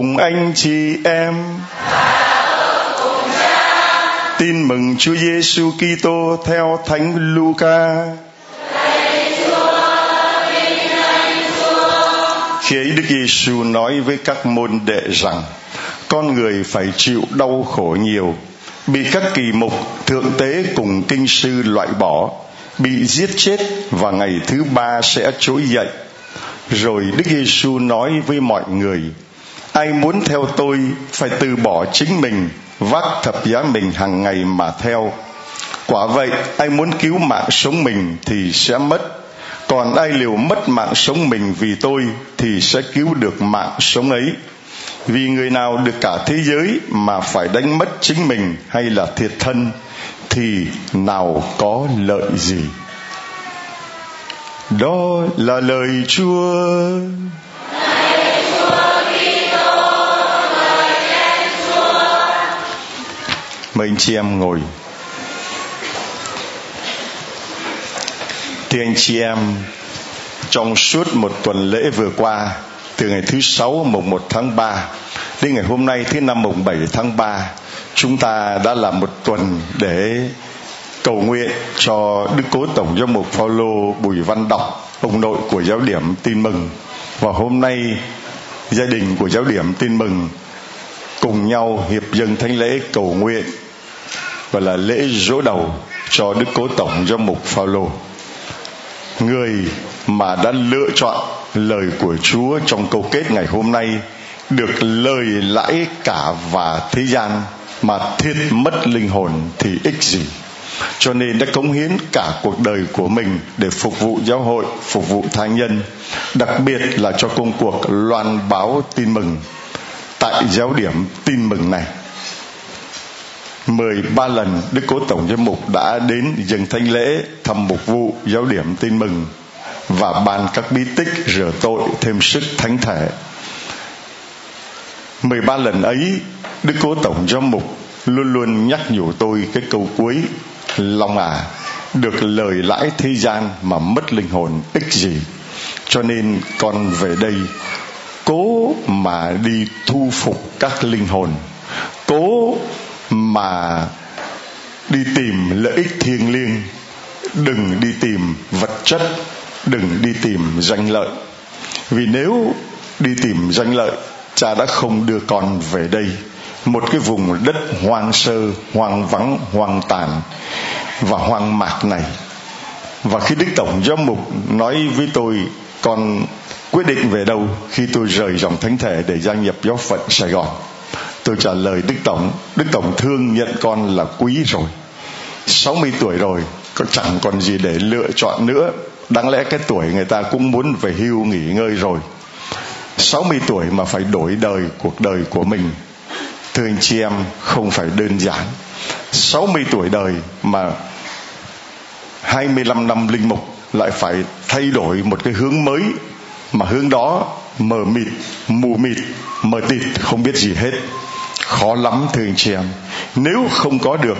cùng anh chị em tin mừng Chúa Giêsu Kitô theo Thánh Luca. Khi ấy Đức Giêsu nói với các môn đệ rằng con người phải chịu đau khổ nhiều, bị các kỳ mục thượng tế cùng kinh sư loại bỏ, bị giết chết và ngày thứ ba sẽ trỗi dậy. Rồi Đức Giêsu nói với mọi người: Ai muốn theo tôi phải từ bỏ chính mình, vác thập giá mình hàng ngày mà theo. Quả vậy, ai muốn cứu mạng sống mình thì sẽ mất. Còn ai liều mất mạng sống mình vì tôi thì sẽ cứu được mạng sống ấy. Vì người nào được cả thế giới mà phải đánh mất chính mình hay là thiệt thân, thì nào có lợi gì? Đó là lời chúa. Mời anh chị em ngồi thưa anh chị em trong suốt một tuần lễ vừa qua từ ngày thứ sáu mùng 1 tháng 3 đến ngày hôm nay thứ năm mùng 7 tháng 3 chúng ta đã làm một tuần để cầu nguyện cho Đức Cố Tổng giám mục Phaolô Bùi Văn Đọc, ông nội của giáo điểm Tin Mừng. Và hôm nay gia đình của giáo điểm Tin Mừng cùng nhau hiệp dân thánh lễ cầu nguyện và là lễ dỗ đầu cho Đức Cố Tổng giám mục Phaolô. Người mà đã lựa chọn lời của Chúa trong câu kết ngày hôm nay được lời lãi cả và thế gian mà thiệt mất linh hồn thì ích gì? Cho nên đã cống hiến cả cuộc đời của mình để phục vụ giáo hội, phục vụ tha nhân, đặc biệt là cho công cuộc loan báo tin mừng tại giáo điểm tin mừng này. 13 lần Đức Cố Tổng Giám mục đã đến dừng thanh lễ thăm mục vụ giáo điểm tin mừng và ban các bí tích rửa tội thêm sức thánh thể. 13 lần ấy, Đức Cố Tổng Giám mục luôn luôn nhắc nhủ tôi cái câu cuối, Long à được lời lãi thế gian mà mất linh hồn ích gì? Cho nên con về đây, cố mà đi thu phục các linh hồn, cố mà đi tìm lợi ích thiêng liêng, đừng đi tìm vật chất, đừng đi tìm danh lợi. Vì nếu đi tìm danh lợi, cha đã không đưa con về đây, một cái vùng đất hoang sơ, hoang vắng, hoang tàn và hoang mạc này. Và khi đức tổng giám mục nói với tôi, con quyết định về đâu khi tôi rời dòng thánh thể để gia nhập giáo phận sài gòn? Tôi trả lời đức tổng đức tổng thương nhận con là quý rồi. 60 tuổi rồi, có chẳng còn gì để lựa chọn nữa. Đáng lẽ cái tuổi người ta cũng muốn về hưu nghỉ ngơi rồi. 60 tuổi mà phải đổi đời, cuộc đời của mình. Thưa anh chị em, không phải đơn giản. 60 tuổi đời mà 25 năm linh mục lại phải thay đổi một cái hướng mới, mà hướng đó mờ mịt, mù mịt, mờ tịt, không biết gì hết khó lắm, thưa anh chị em. Nếu không có được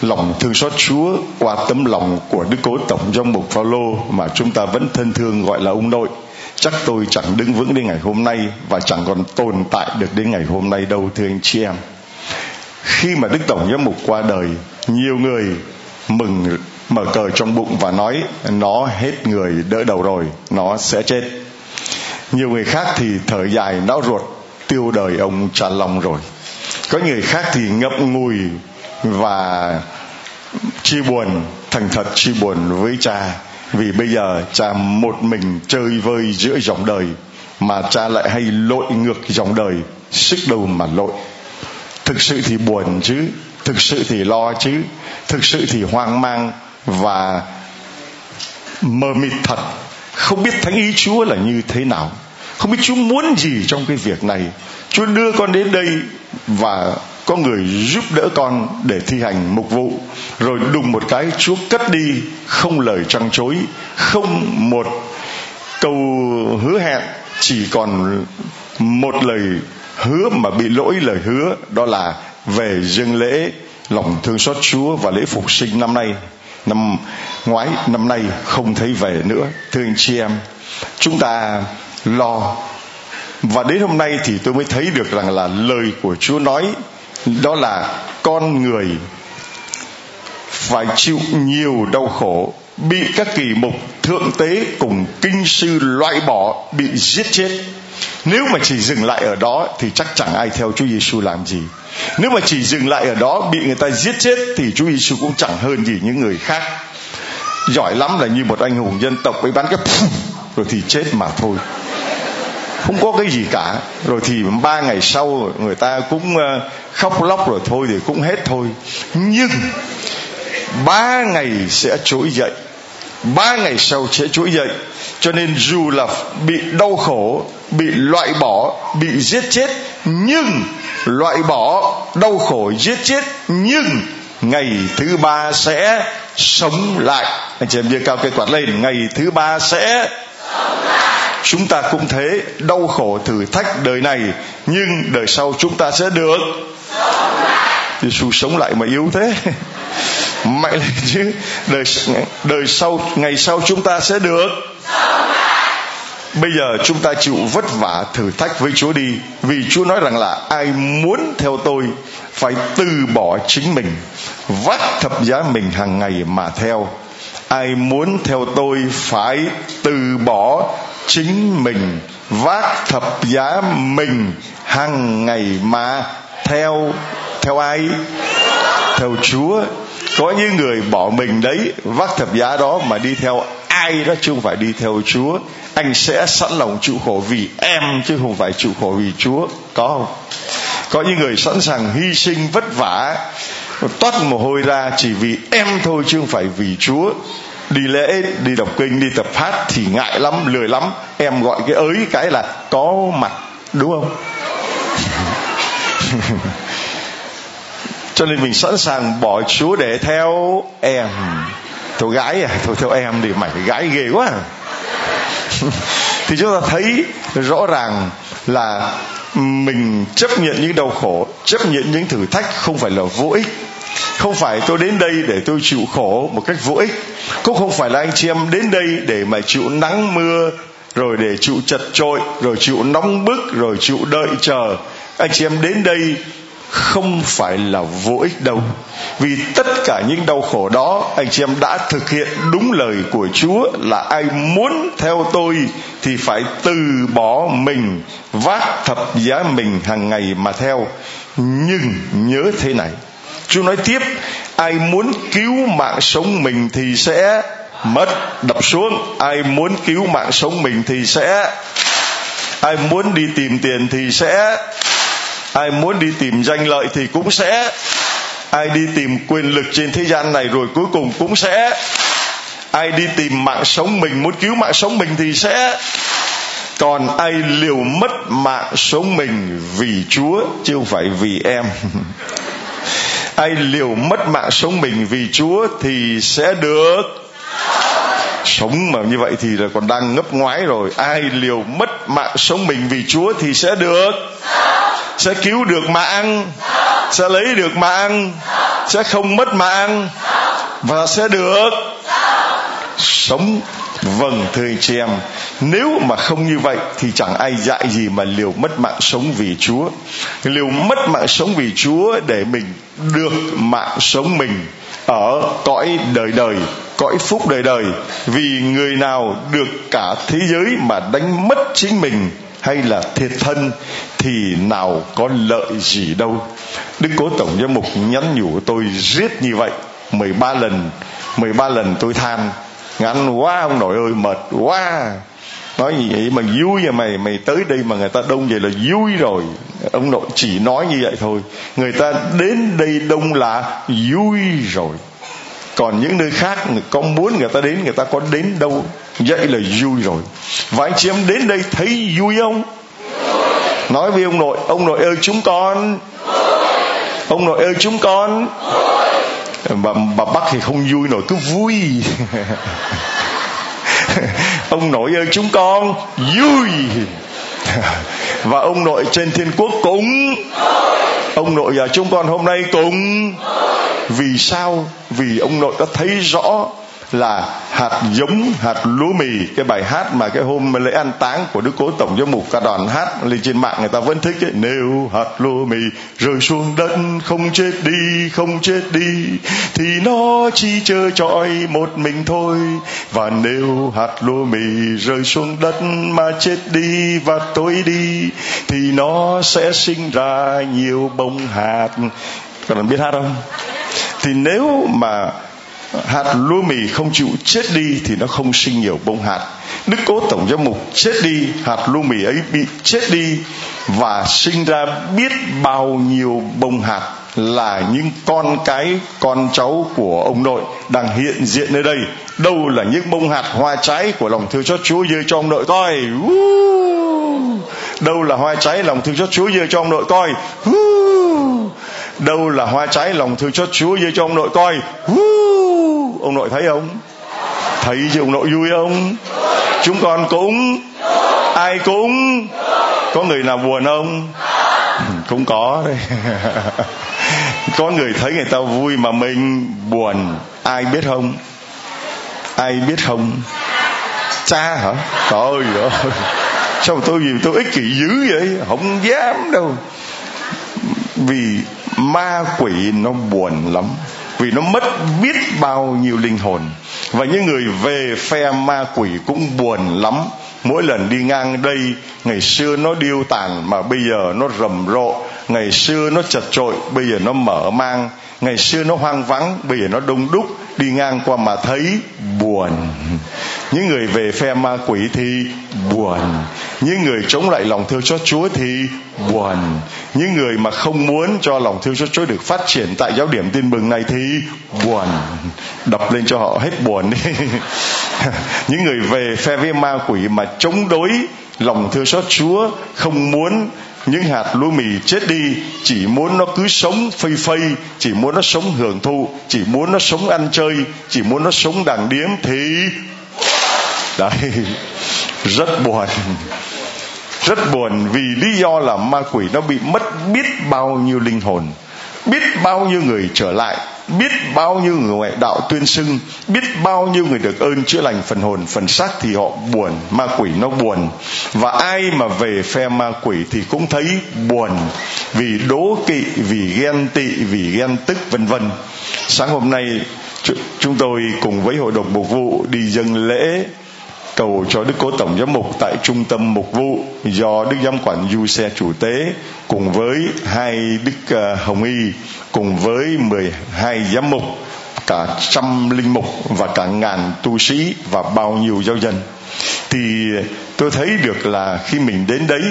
lòng thương xót Chúa qua tấm lòng của Đức Cố Tổng giám mục Phaolô mà chúng ta vẫn thân thương gọi là ông nội, chắc tôi chẳng đứng vững đến ngày hôm nay và chẳng còn tồn tại được đến ngày hôm nay đâu, thưa anh chị em. Khi mà Đức Tổng giám mục qua đời, nhiều người mừng mở cờ trong bụng và nói, nó hết người, đỡ đầu rồi, nó sẽ chết. Nhiều người khác thì thở dài, não ruột, tiêu đời ông cha long rồi có người khác thì ngậm ngùi và chia buồn, thành thật chia buồn với cha. Vì bây giờ cha một mình chơi vơi giữa dòng đời, mà cha lại hay lội ngược dòng đời, sức đâu mà lội. Thực sự thì buồn chứ, thực sự thì lo chứ, thực sự thì hoang mang và mờ mịt thật. Không biết thánh ý chúa là như thế nào. Không biết chúa muốn gì trong cái việc này chúa đưa con đến đây và có người giúp đỡ con để thi hành mục vụ. Rồi đùng một cái, chúa cất đi, không lời trăng chối, không một câu hứa hẹn, chỉ còn một lời hứa mà bị lỗi. Lời hứa đó là về dâng lễ, lòng thương xót chúa và lễ phục sinh năm nay. Năm ngoái, năm nay không thấy về nữa. Thưa anh chị em, chúng ta lo và đến hôm nay thì tôi mới thấy được rằng là lời của Chúa nói, đó là con người phải chịu nhiều đau khổ, bị các kỳ mục thượng tế cùng kinh sư loại bỏ, bị giết chết. Nếu mà chỉ dừng lại ở đó thì chắc chẳng ai theo Chúa Giêsu làm gì. Nếu mà chỉ dừng lại ở đó bị người ta giết chết thì Chúa Giêsu cũng chẳng hơn gì những người khác. Giỏi lắm là như một anh hùng dân tộc ấy bắn cái rồi thì chết mà thôi không có cái gì cả. Rồi thì ba ngày sau người ta cũng ờ, khóc lóc rồi thôi thì cũng hết thôi. Nhưng ba ngày sẽ trỗi dậy. Ba ngày sau sẽ trỗi dậy. Cho nên dù là bị đau khổ, bị loại bỏ, bị giết chết, nhưng loại bỏ đau khổ, giết chết, nhưng ngày thứ ba sẽ sống lại. Anh chị em đưa cao cái quạt lên, ngày thứ ba sẽ chúng ta cũng thế đau khổ thử thách đời này, nhưng đời sau chúng ta sẽ được Giêsu sống lại mà yếu thế. Mạnh lên chứ. Đời đời sau, ngày sau chúng ta sẽ được bây giờ chúng ta chịu vất vả thử thách với Chúa đi, vì Chúa nói rằng là ai muốn theo tôi phải từ bỏ chính mình vác thập giá mình hàng ngày mà theo. Ai muốn theo tôi phải từ bỏ chính mình, vác thập giá mình hàng ngày mà theo theo ai? Theo chúa. Có những người bỏ mình đấy, vác thập giá đó mà đi theo ai đó chứ không phải đi theo chúa. Anh sẽ sẵn lòng chịu khổ vì em chứ không phải chịu khổ vì chúa. Có không? Có những người sẵn sàng hy sinh vất vả, toát mồ hôi ra chỉ vì em thôi chứ không phải vì chúa đi lễ, đi đọc kinh, đi tập phát thì ngại lắm, lười lắm. Em gọi cái ới cái là có mặt, đúng không? Cho nên mình sẵn sàng bỏ chúa để theo em. Thôi gái à thôi theo em đi, mày gái ghê quá. À. thì chúng ta thấy rõ ràng là mình chấp nhận những đau khổ, chấp nhận những thử thách không phải là vô ích không phải tôi đến đây để tôi chịu khổ một cách vô ích, cũng không phải là anh chị em đến đây để mà chịu nắng mưa, rồi để chịu chật trội rồi chịu nóng bức, rồi chịu đợi chờ. Anh chị em đến đây không phải là vô ích đâu. Vì tất cả những đau khổ đó, anh chị em đã thực hiện đúng lời của chúa là ai muốn theo tôi thì phải từ bỏ mình, vác thập giá mình hàng ngày mà theo. Nhưng nhớ thế này chúa nói tiếp, ai muốn cứu mạng sống mình thì sẽ mất đập xuống. Ai muốn cứu mạng sống mình thì sẽ, ai muốn đi tìm tiền thì sẽ, ai muốn đi tìm danh lợi thì cũng sẽ, ai đi tìm quyền lực trên thế gian này rồi cuối cùng cũng sẽ, ai đi tìm mạng sống mình, muốn cứu mạng sống mình thì sẽ. Còn ai liều mất mạng sống mình vì chúa chứ không phải vì em. ai liều mất mạng sống mình vì chúa thì sẽ được sống. Mà như vậy thì là còn đang ngấp ngoái rồi. Ai liều mất mạng sống mình vì chúa thì sẽ được, sẽ cứu được mạng sẽ lấy được mạng sẽ không mất mạng và sẽ được sống vâng thưa anh chị em, nếu mà không như vậy thì chẳng ai dạy gì mà liều mất mạng sống vì chúa. Liều mất mạng sống vì chúa để mình được mạng sống mình ở cõi đời đời, cõi phúc đời đời. Vì người nào được cả thế giới mà đánh mất chính mình hay là thiệt thân thì nào có lợi gì đâu. Đức cố tổng giám mục nhắn nhủ tôi giết như vậy 13 lần 13 lần tôi than ngạnh quá, ông nội ơi, mệt quá. Nói như vậy mà vui vậy mày mày tới đây mà người ta đông vậy là vui rồi. Ông nội chỉ nói như vậy thôi. Người ta đến đây đông là vui rồi. Còn những nơi khác, người có muốn người ta đến, người ta có đến đâu, vậy là vui rồi. Và anh chị em đến đây thấy vui không? Nói với ông nội ông nội ơi, chúng con. Ông nội ơi, chúng con bà, bà bắt thì không vui nổi cứ vui. Ông nội ơi chúng con vui. Và ông nội trên thiên quốc cũng ông nội và chúng con hôm nay cũng vì sao? Vì ông nội đã thấy rõ là hạt giống, hạt lúa mì. Cái bài hát mà cái hôm lễ an táng của đức cố tổng giám mục ca đoàn hát lên trên mạng người ta vẫn thích ấy. nếu hạt lúa mì rơi xuống đất, không chết đi, không chết đi, thì nó chỉ chờ trọi một mình thôi. Và nếu hạt lúa mì rơi xuống đất mà chết đi và tối đi, thì nó sẽ sinh ra nhiều bông hạt. Các bạn biết hát không? Thì nếu mà hạt lúa mì không chịu chết đi thì nó không sinh nhiều bông hạt. Đức cố tổng giám mục chết đi, hạt lúa mì ấy bị chết đi và sinh ra biết bao nhiêu bông hạt là những con cái, con cháu của ông nội đang hiện diện nơi đây. Đâu là những bông hạt hoa trái của lòng thương xót Chúa giơ cho ông nội coi. Đâu là hoa trái lòng thương xót Chúa giơ cho ông nội coi đâu là hoa trái lòng thương cho Chúa giơ cho ông nội coi. Ông nội thấy không? Thấy chứ ông nội vui không? Chúng con cũng ai cũng có người nào buồn không? Cũng có đấy. Có người thấy người ta vui mà mình buồn, ai biết không? Ai biết không? Cha hả? Trời ơi. Sao tôi gì tôi ích kỷ dữ vậy? Không dám đâu. Vì ma quỷ nó buồn lắm, vì nó mất biết bao nhiêu linh hồn. Và những người về phe ma quỷ cũng buồn lắm. Mỗi lần đi ngang đây, ngày xưa nó điêu tàn mà bây giờ nó rầm rộ. Ngày xưa nó chật trội bây giờ nó mở mang. Ngày xưa nó hoang vắng, bây giờ nó đông đúc, đi ngang qua mà thấy buồn những người về phe ma quỷ thì buồn. Những người chống lại lòng thương xót Chúa thì buồn. Những người mà không muốn cho lòng thương xót Chúa được phát triển tại giáo điểm tin mừng này thì buồn. Đập lên cho họ hết buồn đi. Những người về phe với ma quỷ mà chống đối lòng thương xót Chúa, không muốn những hạt lúa mì chết đi, chỉ muốn nó cứ sống phây phây, chỉ muốn nó sống hưởng thụ, chỉ muốn nó sống ăn chơi, chỉ muốn nó sống đàng điếm thì đấy. Rất buồn. Rất buồn vì lý do là ma quỷ nó bị mất biết bao nhiêu linh hồn, biết bao nhiêu người trở lại, biết bao nhiêu người ngoại đạo tuyên xưng, biết bao nhiêu người được ơn chữa lành phần hồn, phần xác thì họ buồn, ma quỷ nó buồn. Và ai mà về phe ma quỷ thì cũng thấy buồn, vì đố kỵ, vì ghen tị, vì ghen tức, vân vân. Sáng hôm nay chúng tôi cùng với hội đồng mục vụ đi dâng lễ cầu cho Đức Cố Tổng Giám mục tại trung tâm mục vụ do Đức Giám quản Du Xe chủ tế cùng với hai Đức ờ, Hồng Y, cùng với 12 giám mục, cả trăm linh mục và cả ngàn tu sĩ và bao nhiêu giáo dân. Thì tôi thấy được là khi mình đến đấy,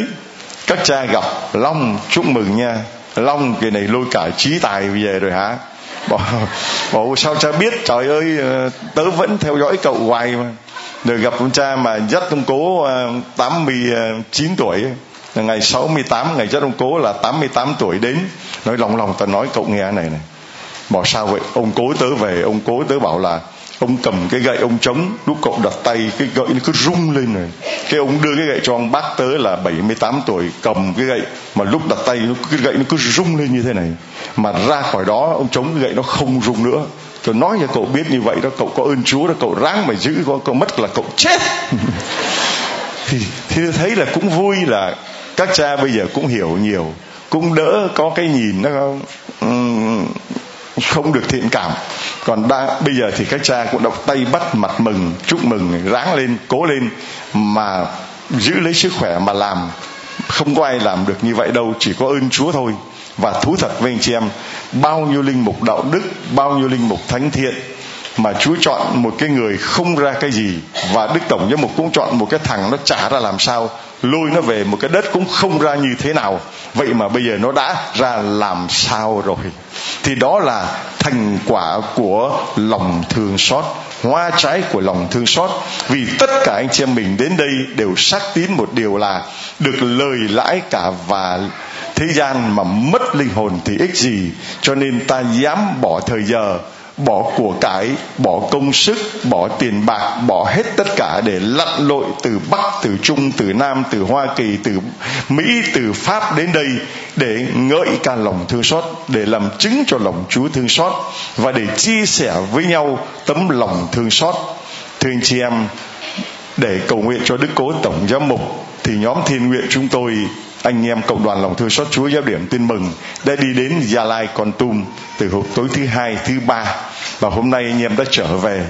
các cha gặp, long, chúc mừng nha. Long, cái này lôi cả trí tài về rồi hả? Bảo, bảo sao cha biết trời ơi ờ, tớ vẫn theo dõi cậu hoài mà. Được gặp ông cha mà dắt ông cố ờ, 89 tuổi. Ngày 68 ngày dắt ông cố là 88 tuổi đến. Nói lòng lòng ta nói cậu nghe này này. Bảo sao vậy? Ông cố tớ về ông cố tớ bảo là ông cầm cái gậy ông trống lúc cậu đặt tay, cái gậy nó cứ rung lên rồi cái ông đưa cái gậy cho ông, bác tớ là 78 tuổi, cầm cái gậy, mà lúc đặt tay, nó cái gậy nó cứ rung lên như thế này. Mà ra khỏi đó, ông trống cái gậy nó không rung nữa. Tôi nói cho cậu biết như vậy đó, cậu có ơn chúa đó, cậu ráng mà giữ, có cậu mất là cậu chết. Thì thì tôi thấy là cũng vui là các cha bây giờ cũng hiểu nhiều, cũng đỡ có cái nhìn nó ừ, không được thiện cảm. Còn đã, bây giờ thì các cha cũng động tay bắt mặt mừng chúc mừng ráng lên cố lên mà giữ lấy sức khỏe mà làm. Không có ai làm được như vậy đâu chỉ có ơn chúa thôi. Và thú thật với anh chị em bao nhiêu linh mục đạo đức bao nhiêu linh mục thánh thiện mà Chúa chọn một cái người không ra cái gì và Đức Tổng giám mục cũng chọn một cái thằng nó trả ra làm sao lôi nó về một cái đất cũng không ra như thế nào. Vậy mà bây giờ nó đã ra làm sao rồi? Thì đó là thành quả của lòng thương xót, hoa trái của lòng thương xót. Vì tất cả anh chị em mình đến đây đều xác tín một điều là được lời lãi cả và thế gian mà mất linh hồn thì ích gì? Cho nên ta dám bỏ thời giờ bỏ của cải, bỏ công sức, bỏ tiền bạc, bỏ hết tất cả để lặn lội từ bắc, từ trung, từ nam, từ hoa kỳ, từ mỹ, từ pháp đến đây để ngợi ca lòng thương xót, để làm chứng cho lòng Chúa thương xót và để chia sẻ với nhau tấm lòng thương xót. Thưa anh chị em, để cầu nguyện cho đức cố tổng giám mục, thì nhóm thiên nguyện chúng tôi anh em cộng đoàn lòng thương xót Chúa giáo điểm tin mừng đã đi đến Gia Lai Con Tum từ hôm, tối thứ hai, thứ ba. Và hôm nay anh em đã trở về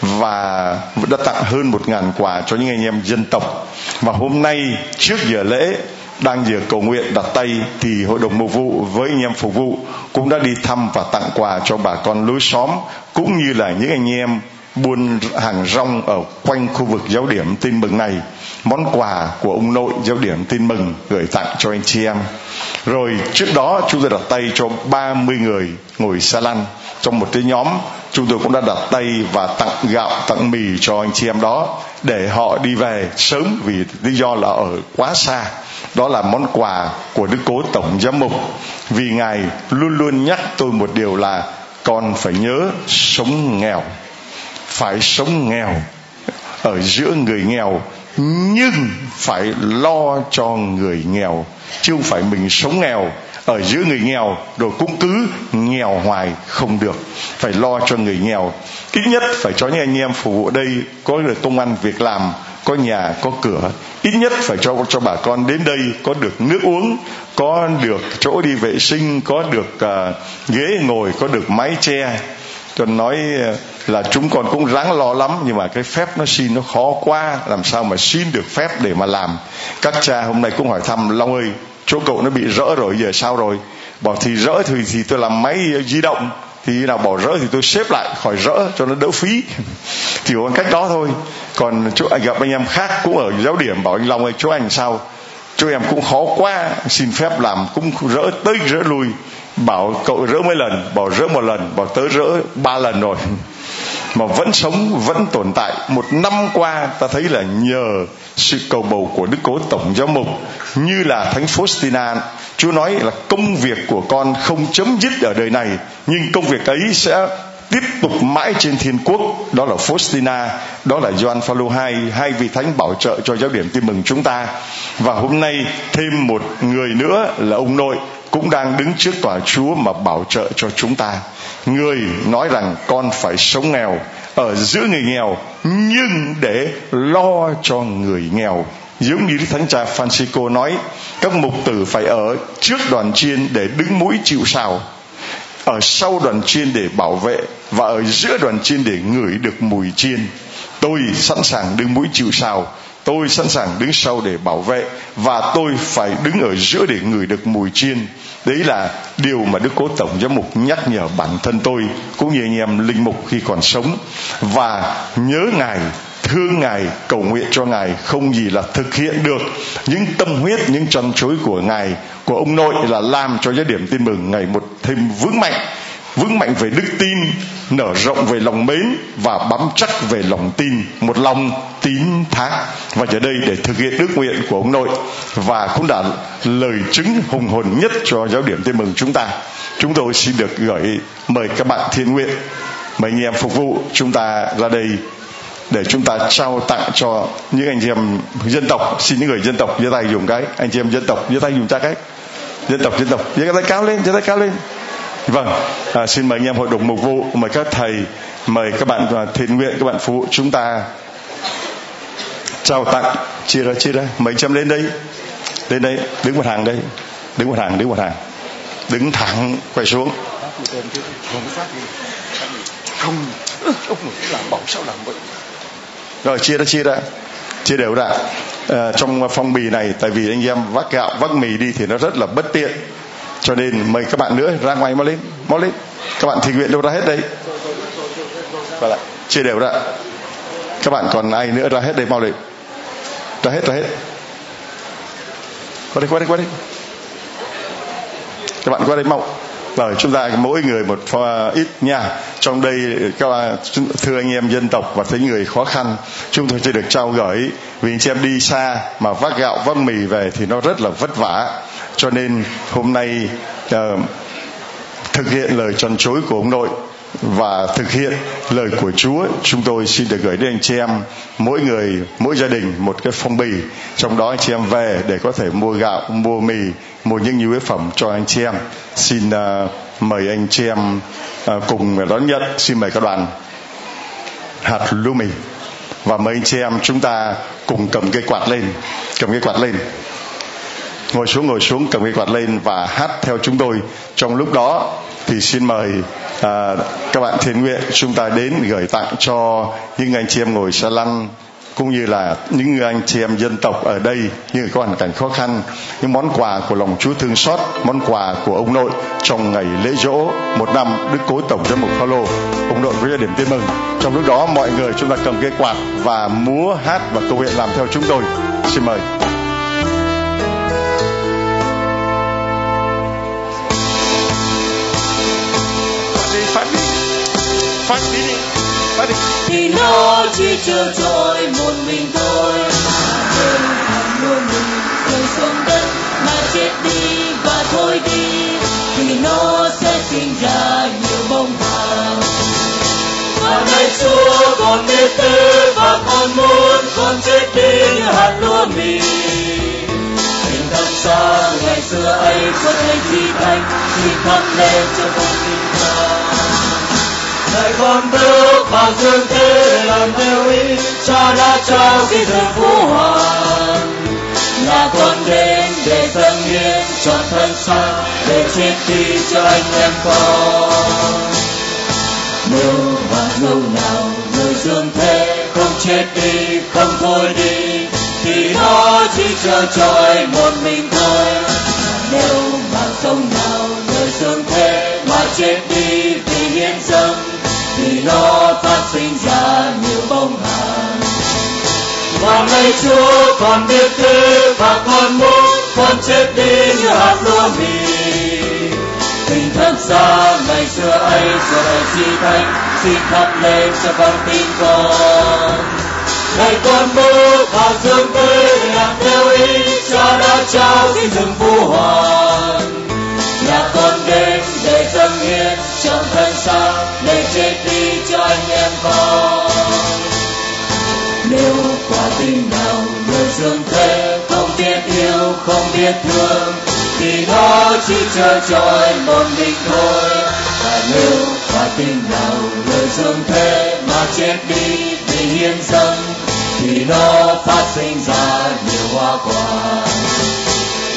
và đã tặng hơn một ngàn quà cho những anh em dân tộc. Và hôm nay, trước giờ lễ, đang giờ cầu nguyện đặt tay thì hội đồng mục vụ với anh em phục vụ cũng đã đi thăm và tặng quà cho bà con lối xóm cũng như là những anh em buôn hàng rong ở quanh khu vực giáo điểm tin mừng này món quà của ông nội giáo điểm tin mừng gửi tặng cho anh chị em. Rồi trước đó, chúng tôi đặt tay cho 30 người ngồi xa lăn. Trong một cái nhóm, chúng tôi cũng đã đặt tay và tặng gạo, tặng mì cho anh chị em đó để họ đi về sớm vì lý do là ở quá xa. Đó là món quà của đức cố tổng giám mục. Vì ngài luôn luôn nhắc tôi một điều là con phải nhớ sống nghèo. Phải sống nghèo. Ở giữa người nghèo nhưng phải lo cho người nghèo chứ không phải mình sống nghèo. Ở giữa người nghèo rồi cũng cứ nghèo hoài không được. Phải lo cho người nghèo. Ít nhất phải cho những anh em phục vụ đây có được công ăn việc làm có nhà có cửa. Ít nhất phải cho cho bà con đến đây có được nước uống có được chỗ đi vệ sinh có được uh, ghế ngồi có được mái che cho nói ờ, là chúng con cũng ráng lo lắm, nhưng mà cái phép nó xin nó khó quá, làm sao mà xin được phép để mà làm. Các cha hôm nay cũng hỏi thăm, long ơi, chỗ cậu nó bị rỡ rồi, giờ sao rồi? Bảo, thì rỡ thì thì tôi làm máy ờ, di động, thì nào bỏ rỡ thì tôi xếp lại, khỏi rỡ cho nó đỡ phí. Chỉ có cách đó thôi. Còn chỗ anh gặp anh em khác cũng ở giáo điểm, bảo anh, long ơi, chỗ anh sao? Chỗ em cũng khó quá, xin phép làm, cũng rỡ tới rỡ lui bảo cậu rỡ mấy lần, bảo rỡ một lần, bảo tới rỡ ba lần rồi. Mà vẫn sống, vẫn tồn tại. Một năm qua, ta thấy là nhờ sự cầu bầu của đức cố tổng giáo mục, như là thánh Faustina, Chúa nói là công việc của con không chấm dứt ở đời này, nhưng công việc ấy sẽ tiếp tục mãi trên thiên quốc. Đó là Faustina, đó là Gioan Phaolô II hai vị thánh bảo trợ cho giáo điểm tin mừng chúng ta. Và hôm nay thêm một người nữa là ông nội cũng đang đứng trước tòa Chúa mà bảo trợ cho chúng ta. Người nói rằng con phải sống nghèo, ở giữa người nghèo, nhưng để lo cho người nghèo. Giống như Đức Thánh Cha Francisco nói, các mục tử phải ở trước đoàn chiên để đứng mũi chịu sào, ở sau đoàn chiên để bảo vệ, và ở giữa đoàn chiên để ngửi được mùi chiên. Tôi sẵn sàng đứng mũi chịu sào tôi sẵn sàng đứng sau để bảo vệ và tôi phải đứng ở giữa để ngửi được mùi chiên. Đấy là điều mà đức cố tổng giám mục nhắc nhở bản thân tôi cũng như anh em linh mục khi còn sống. Và nhớ ngài, thương ngài, cầu nguyện cho ngài không gì là thực hiện được. Những tâm huyết, những trăn chối của ngài, của ông nội là làm cho giáo điểm tin mừng ngày một thêm vững mạnh vững mạnh về đức tin, nở rộng về lòng mến và bám chắc về lòng tin. Một lòng tín thác. Và giờ đây để thực hiện ước nguyện của ông nội và cũng đã lời chứng hùng hồn nhất cho giáo điểm tin mừng chúng ta, chúng tôi xin được gửi mời các bạn thiên nguyện, mời anh em phục vụ chúng ta ra đây để chúng ta trao tặng cho những anh chị em dân tộc. Xin những người dân tộc giơ tay dùng cái, anh chị em dân tộc giơ tay dùng tay cái. Dân tộc dân tộc, giơ tay cao lên, giơ tay cao lên vâng. À, xin mời anh em hội đồng mục vụ mời các thầy mời các bạn à, thiện nguyện các bạn phục vụ chúng ta. Trao tặng chia ra chia ra. Mấy trăm lên đây. Lên đây. Đứng một hàng đây. Đứng một hàng đứng một hàng. Đứng thẳng quay xuống. Không. Ông làm bảo sao làm vậy? Rồi chia ra chia ra. Chia đều ra. À, trong phong bì này tại vì anh em vác gạo vác mì đi thì nó rất là bất tiện cho nên mời các bạn nữa ra ngoài mau lên mau lên các bạn tình nguyện đâu ra hết đây và vâng lại chia đều ra. Các bạn còn ai nữa ra hết đây mau lên ra hết ra hết. Qua đây qua đây qua đây. Các bạn qua đây mau. Rồi chúng ta mỗi người một pha ít nha. Trong đây các bạn, thưa anh em dân tộc và thấy người khó khăn, chúng tôi sẽ được trao gửi. Vì anh chị em đi xa mà vác gạo, vác mì về thì nó rất là vất vả cho nên hôm nay uh, thực hiện lời tròn chối của ông nội và thực hiện lời của Chúa chúng tôi xin được gửi đến anh chị em mỗi người mỗi gia đình một cái phong bì. Trong đó anh chị em về để có thể mua gạo mua mì mua những nhu yếu phẩm cho anh chị em. Xin uh, mời anh chị em uh, cùng đón nhận. Xin mời các đoàn hạt lúa mì và mời anh chị em chúng ta cùng cầm cây quạt lên cầm cây quạt lên ngồi xuống ngồi xuống cầm cái quạt lên và hát theo chúng tôi. Trong lúc đó thì xin mời à, các bạn thiện nguyện chúng ta đến gửi tặng cho những anh chị em ngồi xa lăn cũng như là những người anh chị em dân tộc ở đây những có hoàn cảnh khó khăn những món quà của lòng Chúa thương xót món quà của ông nội trong ngày lễ dỗ một năm Đức Cố Tổng giám mục Phaolô. Ông nội với gia điểm tin mừng. Trong lúc đó mọi người chúng ta cầm cái quạt và múa hát và cầu nguyện làm theo chúng tôi. Xin mời. Phát đi phát đi. Thì nó chỉ chờ trôi một mình thôi nhưng thằng luôn mình. Rơi xuống đất mà chết đi và thôi đi. Thì nó sẽ sinh ra nhiều bông vàng. Và này Chúa còn biết tư và con muốn con chết đi như hạt lúa mì. Hình thật xa ngày xưa ấy có thầy chi thành thì thắp lên cho con tin này con bước vào dương thế làm theo ý cha đã trao cái đời phú hoàng. Là con đến để dâng hiến trọn thân xác, để chết đi cho anh em con. Nếu và lâu nào người dương thế không chết đi, không thôi đi, thì nó chỉ chờ trôi một mình thôi. Nếu mà sông nào người dương thế mà chết đi vì hiến dâng thì nó phát sinh ra nhiều bông hàn và ngày Chúa còn biết thứ và con muốn con chết đi như hạt lúa mì tình thân xa ngày xưa ấy giờ đây chi thánh xin thắp lên cho con tin con ngày con bước và dương thế làm theo ý cha đã trao xin rừng vô hoàng là con đến để dâng hiến trong thân xác để chết đi cho anh em con. Nếu quả tình nào người dương thế không biết yêu, không biết thương, thì nó chỉ chờ trôi một mình thôi. Và nếu quả tình nào người dương thế mà chết đi vì hiến dâng thì nó phát sinh ra nhiều hoa quả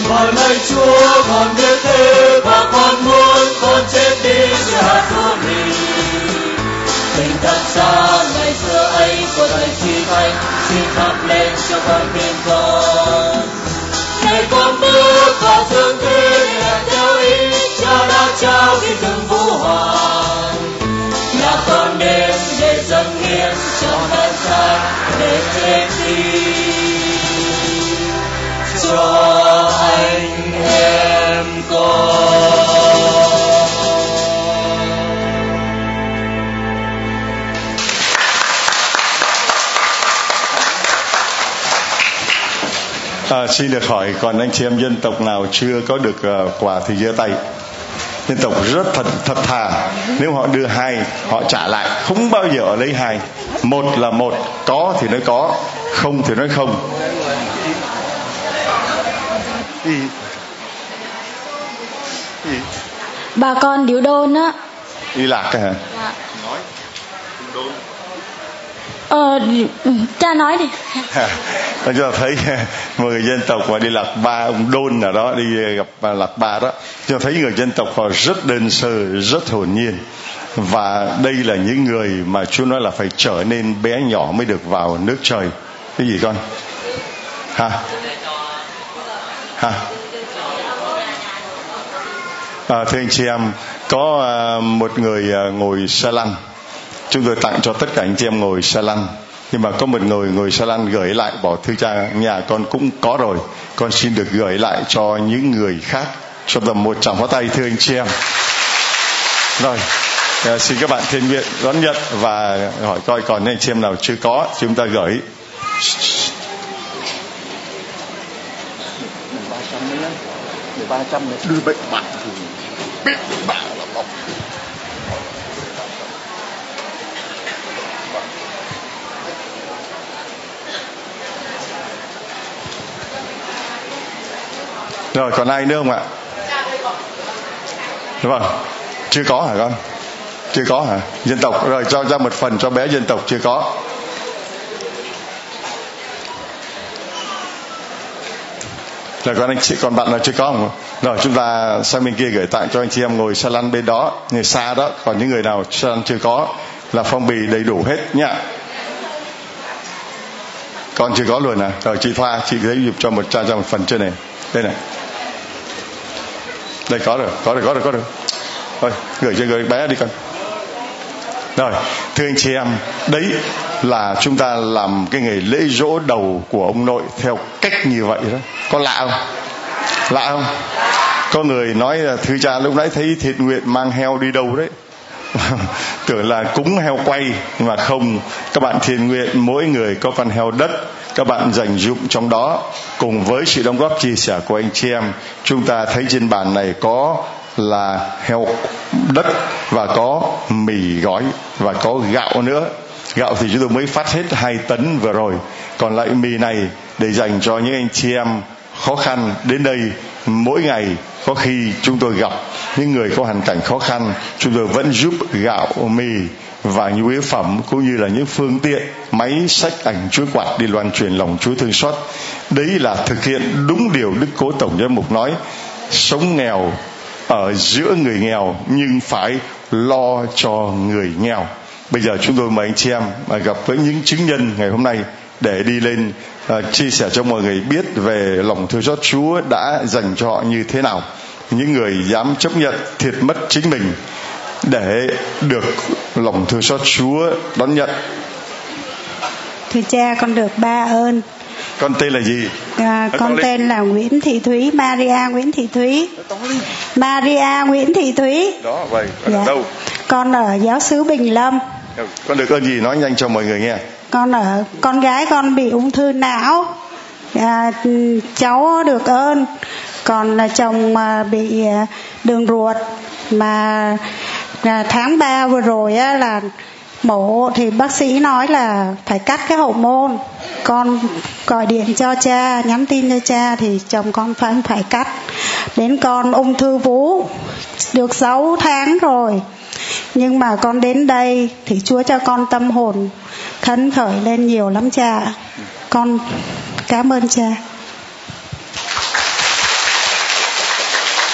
và nơi Chúa còn biết thế và con muốn con chết đi như hạt lúa mì tình thật xa, ngày xưa ấy của thầy chi thánh, xin thắp lên cho con tim con. Ngày con bước vào thương thế là theo ý, cha đã trao khi từng vũ hoàng là con đêm để dâng hiến cho thân xác để chết đi. Cho xin được hỏi còn anh chị em dân tộc nào chưa có được uh, quà thì giơ tay. Dân tộc rất thật thật thà. Nếu họ đưa hai họ trả lại. Không bao giờ lấy hai. Một là một có thì nói có không thì nói không. Bà con điếu đôn á. Đi lạc hả? Dạ. nói. Đôn ờ cha nói đi. Chúng cho thấy một người dân tộc mà đi lạc ba ông đôn nào đó đi gặp lạc ba đó Cho thấy người dân tộc họ rất đơn sơ rất hồn nhiên. Và đây là những người mà Chúa nói là phải trở nên bé nhỏ mới được vào nước trời. Cái gì con? Hả hả à, thưa anh chị em có à, một người à, ngồi xe lăn chúng tôi tặng cho tất cả anh chị em ngồi xe lăn nhưng mà có một người ngồi xe lăn gửi lại bảo thư cha nhà con cũng có rồi. Con xin được gửi lại cho những người khác. Cho tầm một tràng pháo tay thưa anh chị em. Rồi à, xin các bạn thiên nguyện đón nhận và hỏi coi còn anh chị em nào chưa có chúng ta gửi. Ba trăm ba trăm đưa bệnh bạn bạn. Rồi, còn ai nữa không ạ? Đúng không? Chưa có hả con? Chưa có hả? Dân tộc, rồi cho ra một phần cho bé dân tộc chưa có. Rồi con anh chị, còn bạn nào chưa có không? Rồi, chúng ta sang bên kia gửi tặng cho anh chị em ngồi xa lăn bên đó, người xa đó. Còn những người nào xa lăn chưa có là phong bì đầy đủ hết nhá. Con chưa có luôn à? Rồi, chị thoa, chị lấy giúp cho một cha cho một phần trên này. Đây này đây, có rồi có rồi có rồi có rồi. Thôi, gửi cho người bé đi con. Rồi, thưa anh chị em, đấy là chúng ta làm cái ngày lễ dỗ đầu của ông nội theo cách như vậy đó. Có lạ không? Lạ không? Có người nói là thưa cha, lúc nãy thấy thiện nguyện mang heo đi đâu đấy? Tưởng là cúng heo quay, nhưng mà không. Các bạn thiện nguyện, mỗi người có con heo đất các bạn dành dụng trong đó cùng với sự đóng góp chia sẻ của anh chị em. Chúng ta thấy trên bàn này có là heo đất và có mì gói và có gạo nữa. Gạo thì chúng tôi mới phát hết hai tấn vừa rồi. Còn lại mì này để dành cho những anh chị em khó khăn. Đến đây, mỗi ngày có khi chúng tôi gặp những người có hoàn cảnh khó khăn, chúng tôi vẫn giúp gạo, mì và nhu yếu phẩm cũng như là những phương tiện máy sách ảnh chuối quạt đi loan truyền lòng Chúa thương xót. Đấy là thực hiện đúng điều Đức Cố Tổng giám mục nói sống nghèo ở giữa người nghèo nhưng phải lo cho người nghèo. Bây giờ chúng tôi mời anh chị em gặp với những chứng nhân ngày hôm nay để đi lên uh, chia sẻ cho mọi người biết về lòng thương xót Chúa đã dành cho họ như thế nào. Những người dám chấp nhận thiệt mất chính mình để được lòng thương xót Chúa đón nhận. Thưa cha, con được ba ơn. Con tên là gì? À, con, con tên là Nguyễn Thị Thúy, Maria Nguyễn Thị Thúy. Maria Nguyễn Thị Thúy. Đó, vậy. Dạ. đâu? Con ở giáo xứ Bình Lâm. Con được ơn gì nói nhanh cho mọi người nghe. Con ở con gái con bị ung thư não. À, cháu được ơn còn là chồng mà bị à, đường ruột mà à, tháng 3 vừa rồi á, là mổ thì bác sĩ nói là phải cắt cái hậu môn. Con gọi điện cho cha nhắn tin cho cha thì chồng con phải phải cắt. Đến con ung thư vú được 6 tháng rồi. Nhưng mà con đến đây thì Chúa cho con tâm hồn khấn khởi lên nhiều lắm cha. Con cảm ơn cha.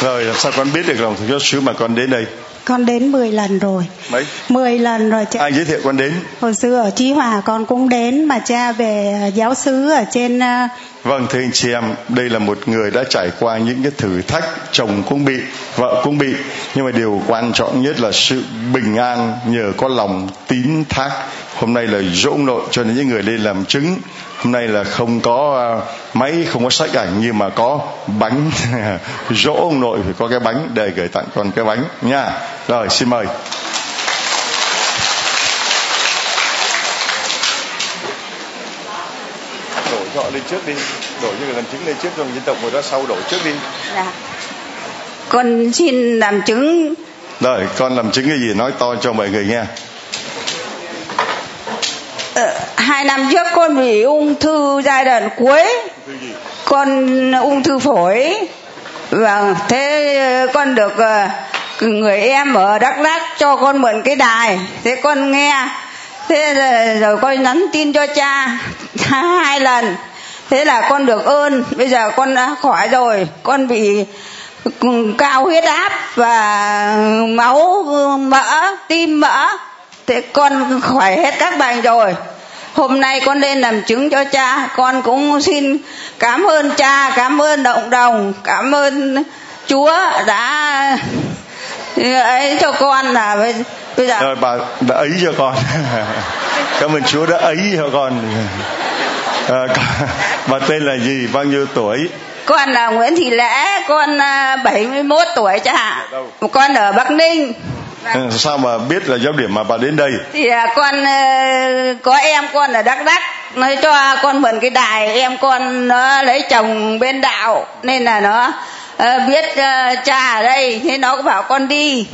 Rồi làm sao con biết được lòng thương xót Chúa mà con đến đây? Con đến 10 lần rồi. Mấy? 10 lần rồi cha. Ai giới thiệu con đến? Hồi xưa ở Chí Hòa con cũng đến mà cha về giáo xứ ở trên uh... vâng thưa anh chị em đây là một người đã trải qua những cái thử thách chồng cũng bị vợ cũng bị. Nhưng mà điều quan trọng nhất là sự bình an nhờ có lòng tín thác. Hôm nay là dỗ nội cho nên những người lên làm chứng hôm nay là không có uh, máy không có sách ảnh nhưng mà có bánh. Dỗ ông nội phải có cái bánh để gửi tặng con cái bánh nha. Rồi xin mời. Đổ cho họ lên trước đi. Đổ như làm chứng lên trước rồi dân tộc ngồi đó sau đổ trước đi. Dạ. con xin làm chứng. Rồi con làm chứng cái gì nói to cho mọi người nghe Ờ, hai năm trước con bị ung thư giai đoạn cuối. Con ung thư phổi. Và thế ờ, con được ờ, người em ở đắk lắc cho con mượn cái đài. Thế con nghe. Thế rồi, rồi con nhắn tin cho cha. Hai lần. Thế là con được ơn. Bây giờ con đã khỏi rồi. Con bị ừ, cao huyết áp và máu mỡ tim mỡ thế con khỏe hết các bệnh rồi. Hôm nay con lên làm chứng cho cha. Con cũng xin cảm ơn cha cảm ơn động đồng cảm ơn chúa đã ấy cho con là bây, bây giờ. Rồi bà đã ấy cho con. Cảm ơn chúa đã ấy cho con. À, bà tên là gì? Bao nhiêu tuổi? Con là Nguyễn Thị Lễ con 71 à, tuổi cha con ở Bắc Ninh. sao mà biết là giáo điểm mà bà đến đây? Thì à, con ờ, có em con ở đắk đắk. Nói cho con mượn cái đài em con nó lấy chồng bên đạo nên là nó ờ, biết ờ, cha ở đây. Thế nó bảo con đi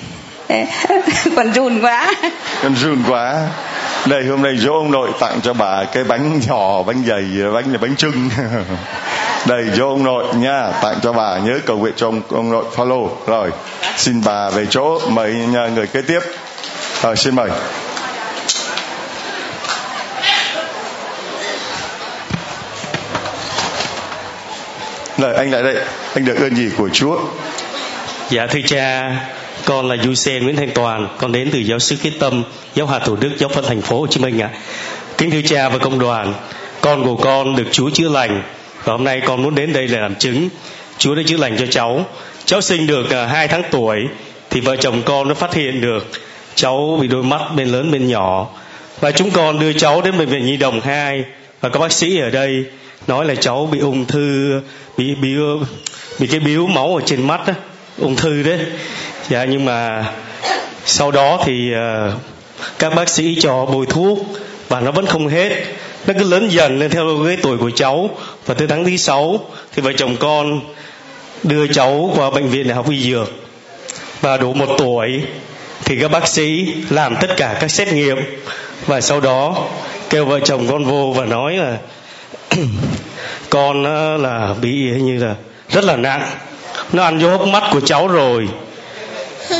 còn run quá. Con run quá. Đây hôm nay dỗ ông nội tặng cho bà cái bánh nhỏ bánh dày bánh là bánh trưng đầy cho ông nội nha tặng cho bà nhớ cầu nguyện cho ông, ông nội follow. Rồi xin bà về chỗ mời nhà người kế tiếp. Rồi xin mời. Rồi anh lại đây. Anh được ơn gì của chúa? Dạ thưa cha con là du sen nguyễn thanh toàn. Con đến từ giáo sứ Kiết tâm giáo hạt thủ đức giáo phận thành phố hồ chí minh ạ. Kính thưa cha và công đoàn con của con được chúa chữa lành. Và hôm nay con muốn đến đây để làm chứng. Chúa đã chữa lành cho cháu. Cháu sinh được à, hai tháng tuổi thì vợ chồng con đã phát hiện được cháu bị đôi mắt bên lớn bên nhỏ. Và chúng con đưa cháu đến bệnh viện nhi đồng 2 và các bác sĩ ở đây nói là cháu bị ung thư bị bị bị cái biếu máu ở trên mắt đó, ung thư đấy dạ nhưng mà sau đó thì uh, các bác sĩ cho bôi thuốc và nó vẫn không hết. Nó cứ lớn dần lên theo cái tuổi của cháu. Và tới tháng thứ sáu thì vợ chồng con đưa cháu qua bệnh viện đại học y dược. Và đủ một tuổi thì các bác sĩ làm tất cả các xét nghiệm. Và sau đó kêu vợ chồng con vô và nói là con là bị như là rất là nặng. Nó ăn vô hốc mắt của cháu rồi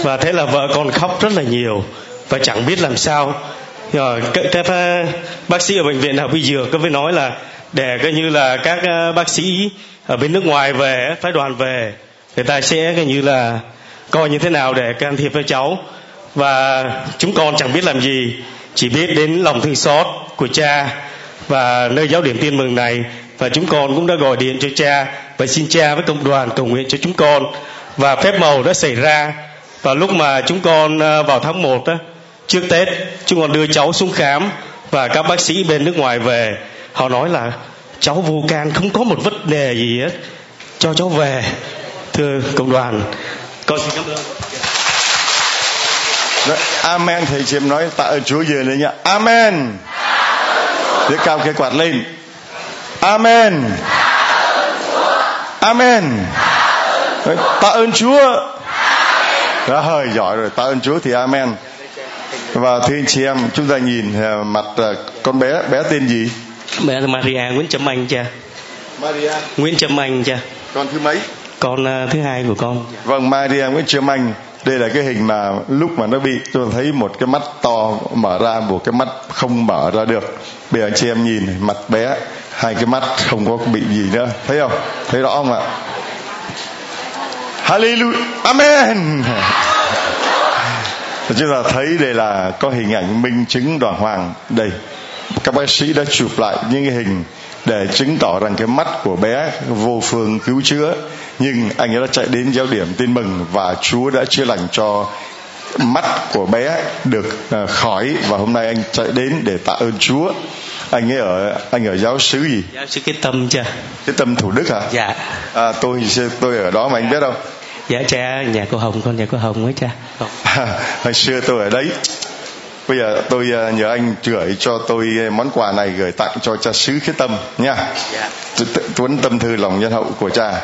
và thế là vợ con khóc rất là nhiều. Và chẳng biết làm sao. Rồi các, các ờ, bác sĩ ở bệnh viện học y dược có mới nói là để coi như là các ờ, bác sĩ ở bên nước ngoài về phái đoàn về người ta sẽ coi như là coi như thế nào để can thiệp với cháu. Và chúng con chẳng biết làm gì. Chỉ biết đến lòng thương xót của cha và nơi giáo điểm tin mừng này. Và chúng con cũng đã gọi điện cho cha. Và xin cha với cộng đoàn cầu nguyện cho chúng con. Và phép màu đã xảy ra và lúc mà chúng con à, vào tháng 1 đó, trước Tết chúng con đưa cháu xuống khám và các bác sĩ bên nước ngoài về. Họ nói là cháu vô can không có một vấn đề gì hết. Cho cháu về. Thưa cộng đoàn. Con xin cảm ơn. Rồi, amen thầy chị em nói tạ ơn Chúa về lên nha. Amen. Để cao cái quạt lên. Amen. Amen. Tạ ơn Chúa đó hơi giỏi rồi. Tạ ơn Chúa thì amen. Và thưa anh chị em chúng ta nhìn mặt con bé bé tên gì? Bé là Maria Nguyễn Trâm Anh cha. Maria. Nguyễn Trâm Anh cha. Con thứ mấy? Con uh, thứ hai của con. Vâng Maria Nguyễn Trâm Anh. Đây là cái hình mà lúc mà nó bị tôi thấy một cái mắt to mở ra một cái mắt không mở ra được. Bây giờ anh chị em nhìn mặt bé hai cái mắt không có bị gì nữa. Thấy không? Thấy rõ không ạ Hallelujah. Amen. Chúng ta thấy đây là có hình ảnh minh chứng đoàn hoàng. Đây các bác sĩ đã chụp lại những cái hình để chứng tỏ rằng cái mắt của bé vô phương cứu chữa. Nhưng anh ấy đã chạy đến giáo điểm tin mừng và Chúa đã chữa lành cho mắt của bé được khỏi. Và hôm nay anh chạy đến để tạ ơn Chúa. Anh ấy ở anh ở giáo xứ gì? Giáo xứ cái tâm chưa? Cái tâm thủ đức hả? Dạ. À, tôi tôi ở đó mà anh biết đâu dạ cha nhà cô hồng con nhà cô hồng ấy cha không. hồi xưa tôi ở đấy bây giờ tôi nhờ anh gửi cho tôi món quà này gửi tặng cho cha xứ khiết tâm nha dạ. tuấn tâm thư lòng nhân hậu của cha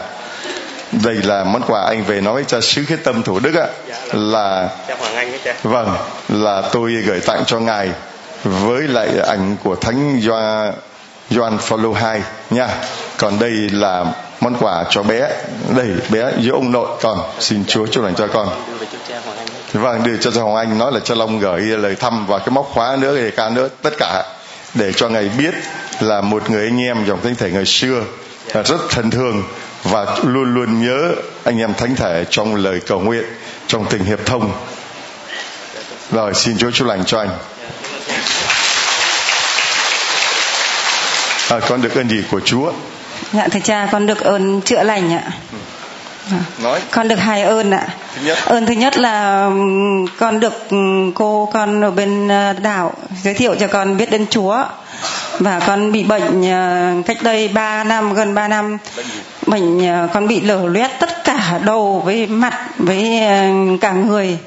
đây là món quà anh về nói cho sứ khiết tâm thủ đức á dạ, là cha Hoàng Anh ấy cha. vâng là tôi gửi tặng cho ngài với lại ảnh của thánh Gioan Gioan Phaolô 2 nha còn đây là món quà cho bé đẩy bé với ông nội con. Xin Chúa chúc lành cho con. Vâng đưa cho Hoàng Anh nói là cho Long gửi lời thăm và cái móc khóa nữa để ca nữa tất cả để cho ngài biết là một người anh em dòng thánh thể ngày xưa là rất thân thương và luôn luôn nhớ anh em thánh thể trong lời cầu nguyện trong tình hiệp thông. Rồi xin Chúa chúc lành cho anh. À, con được ơn gì của Chúa? Dạ thưa cha con được ơn chữa lành ạ. Nói. Con được hai ơn ạ. Thứ nhất. Ơn thứ nhất là con được cô con ở bên đảo giới thiệu cho con biết đến chúa. Và con bị bệnh cách đây 3 năm gần 3 năm. Bệnh con bị lở loét tất cả đầu với mặt với cả người.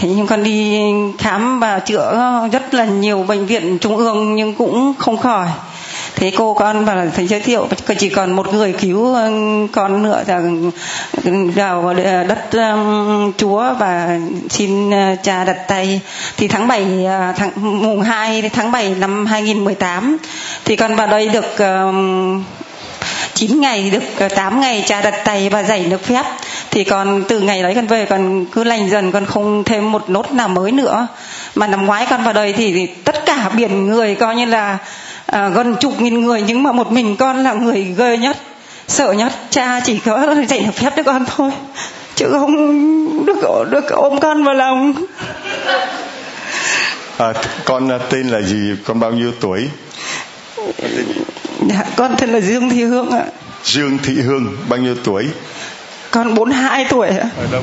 Thế nhưng con đi khám và chữa rất là nhiều bệnh viện trung ương nhưng cũng không khỏi thế cô con và thầy giới thiệu chỉ còn một người cứu ừ, con nữa là ừ, vào đất um, chúa và xin cha đặt tay. Thì tháng 7 à, tháng mùng 2 tháng 7 năm 2018 thì con vào đây được um, 9 ngày được 8 ngày cha đặt tay và giải nước phép. Thì con từ ngày đấy con về con cứ lành dần con không thêm một nốt nào mới nữa. Mà năm ngoái con vào đây thì, thì tất cả biển người coi như là à, gần chục nghìn người nhưng mà một mình con là người ghê nhất sợ nhất. Cha chỉ có dạy được phép cho con thôi chứ không được được ôm con vào lòng. À, con tên là gì? Con bao nhiêu tuổi? Dạ, con tên là Dương Thị Hương ạ. Dương Thị Hương bao nhiêu tuổi? Con 42 tuổi ạ. Ở đâu?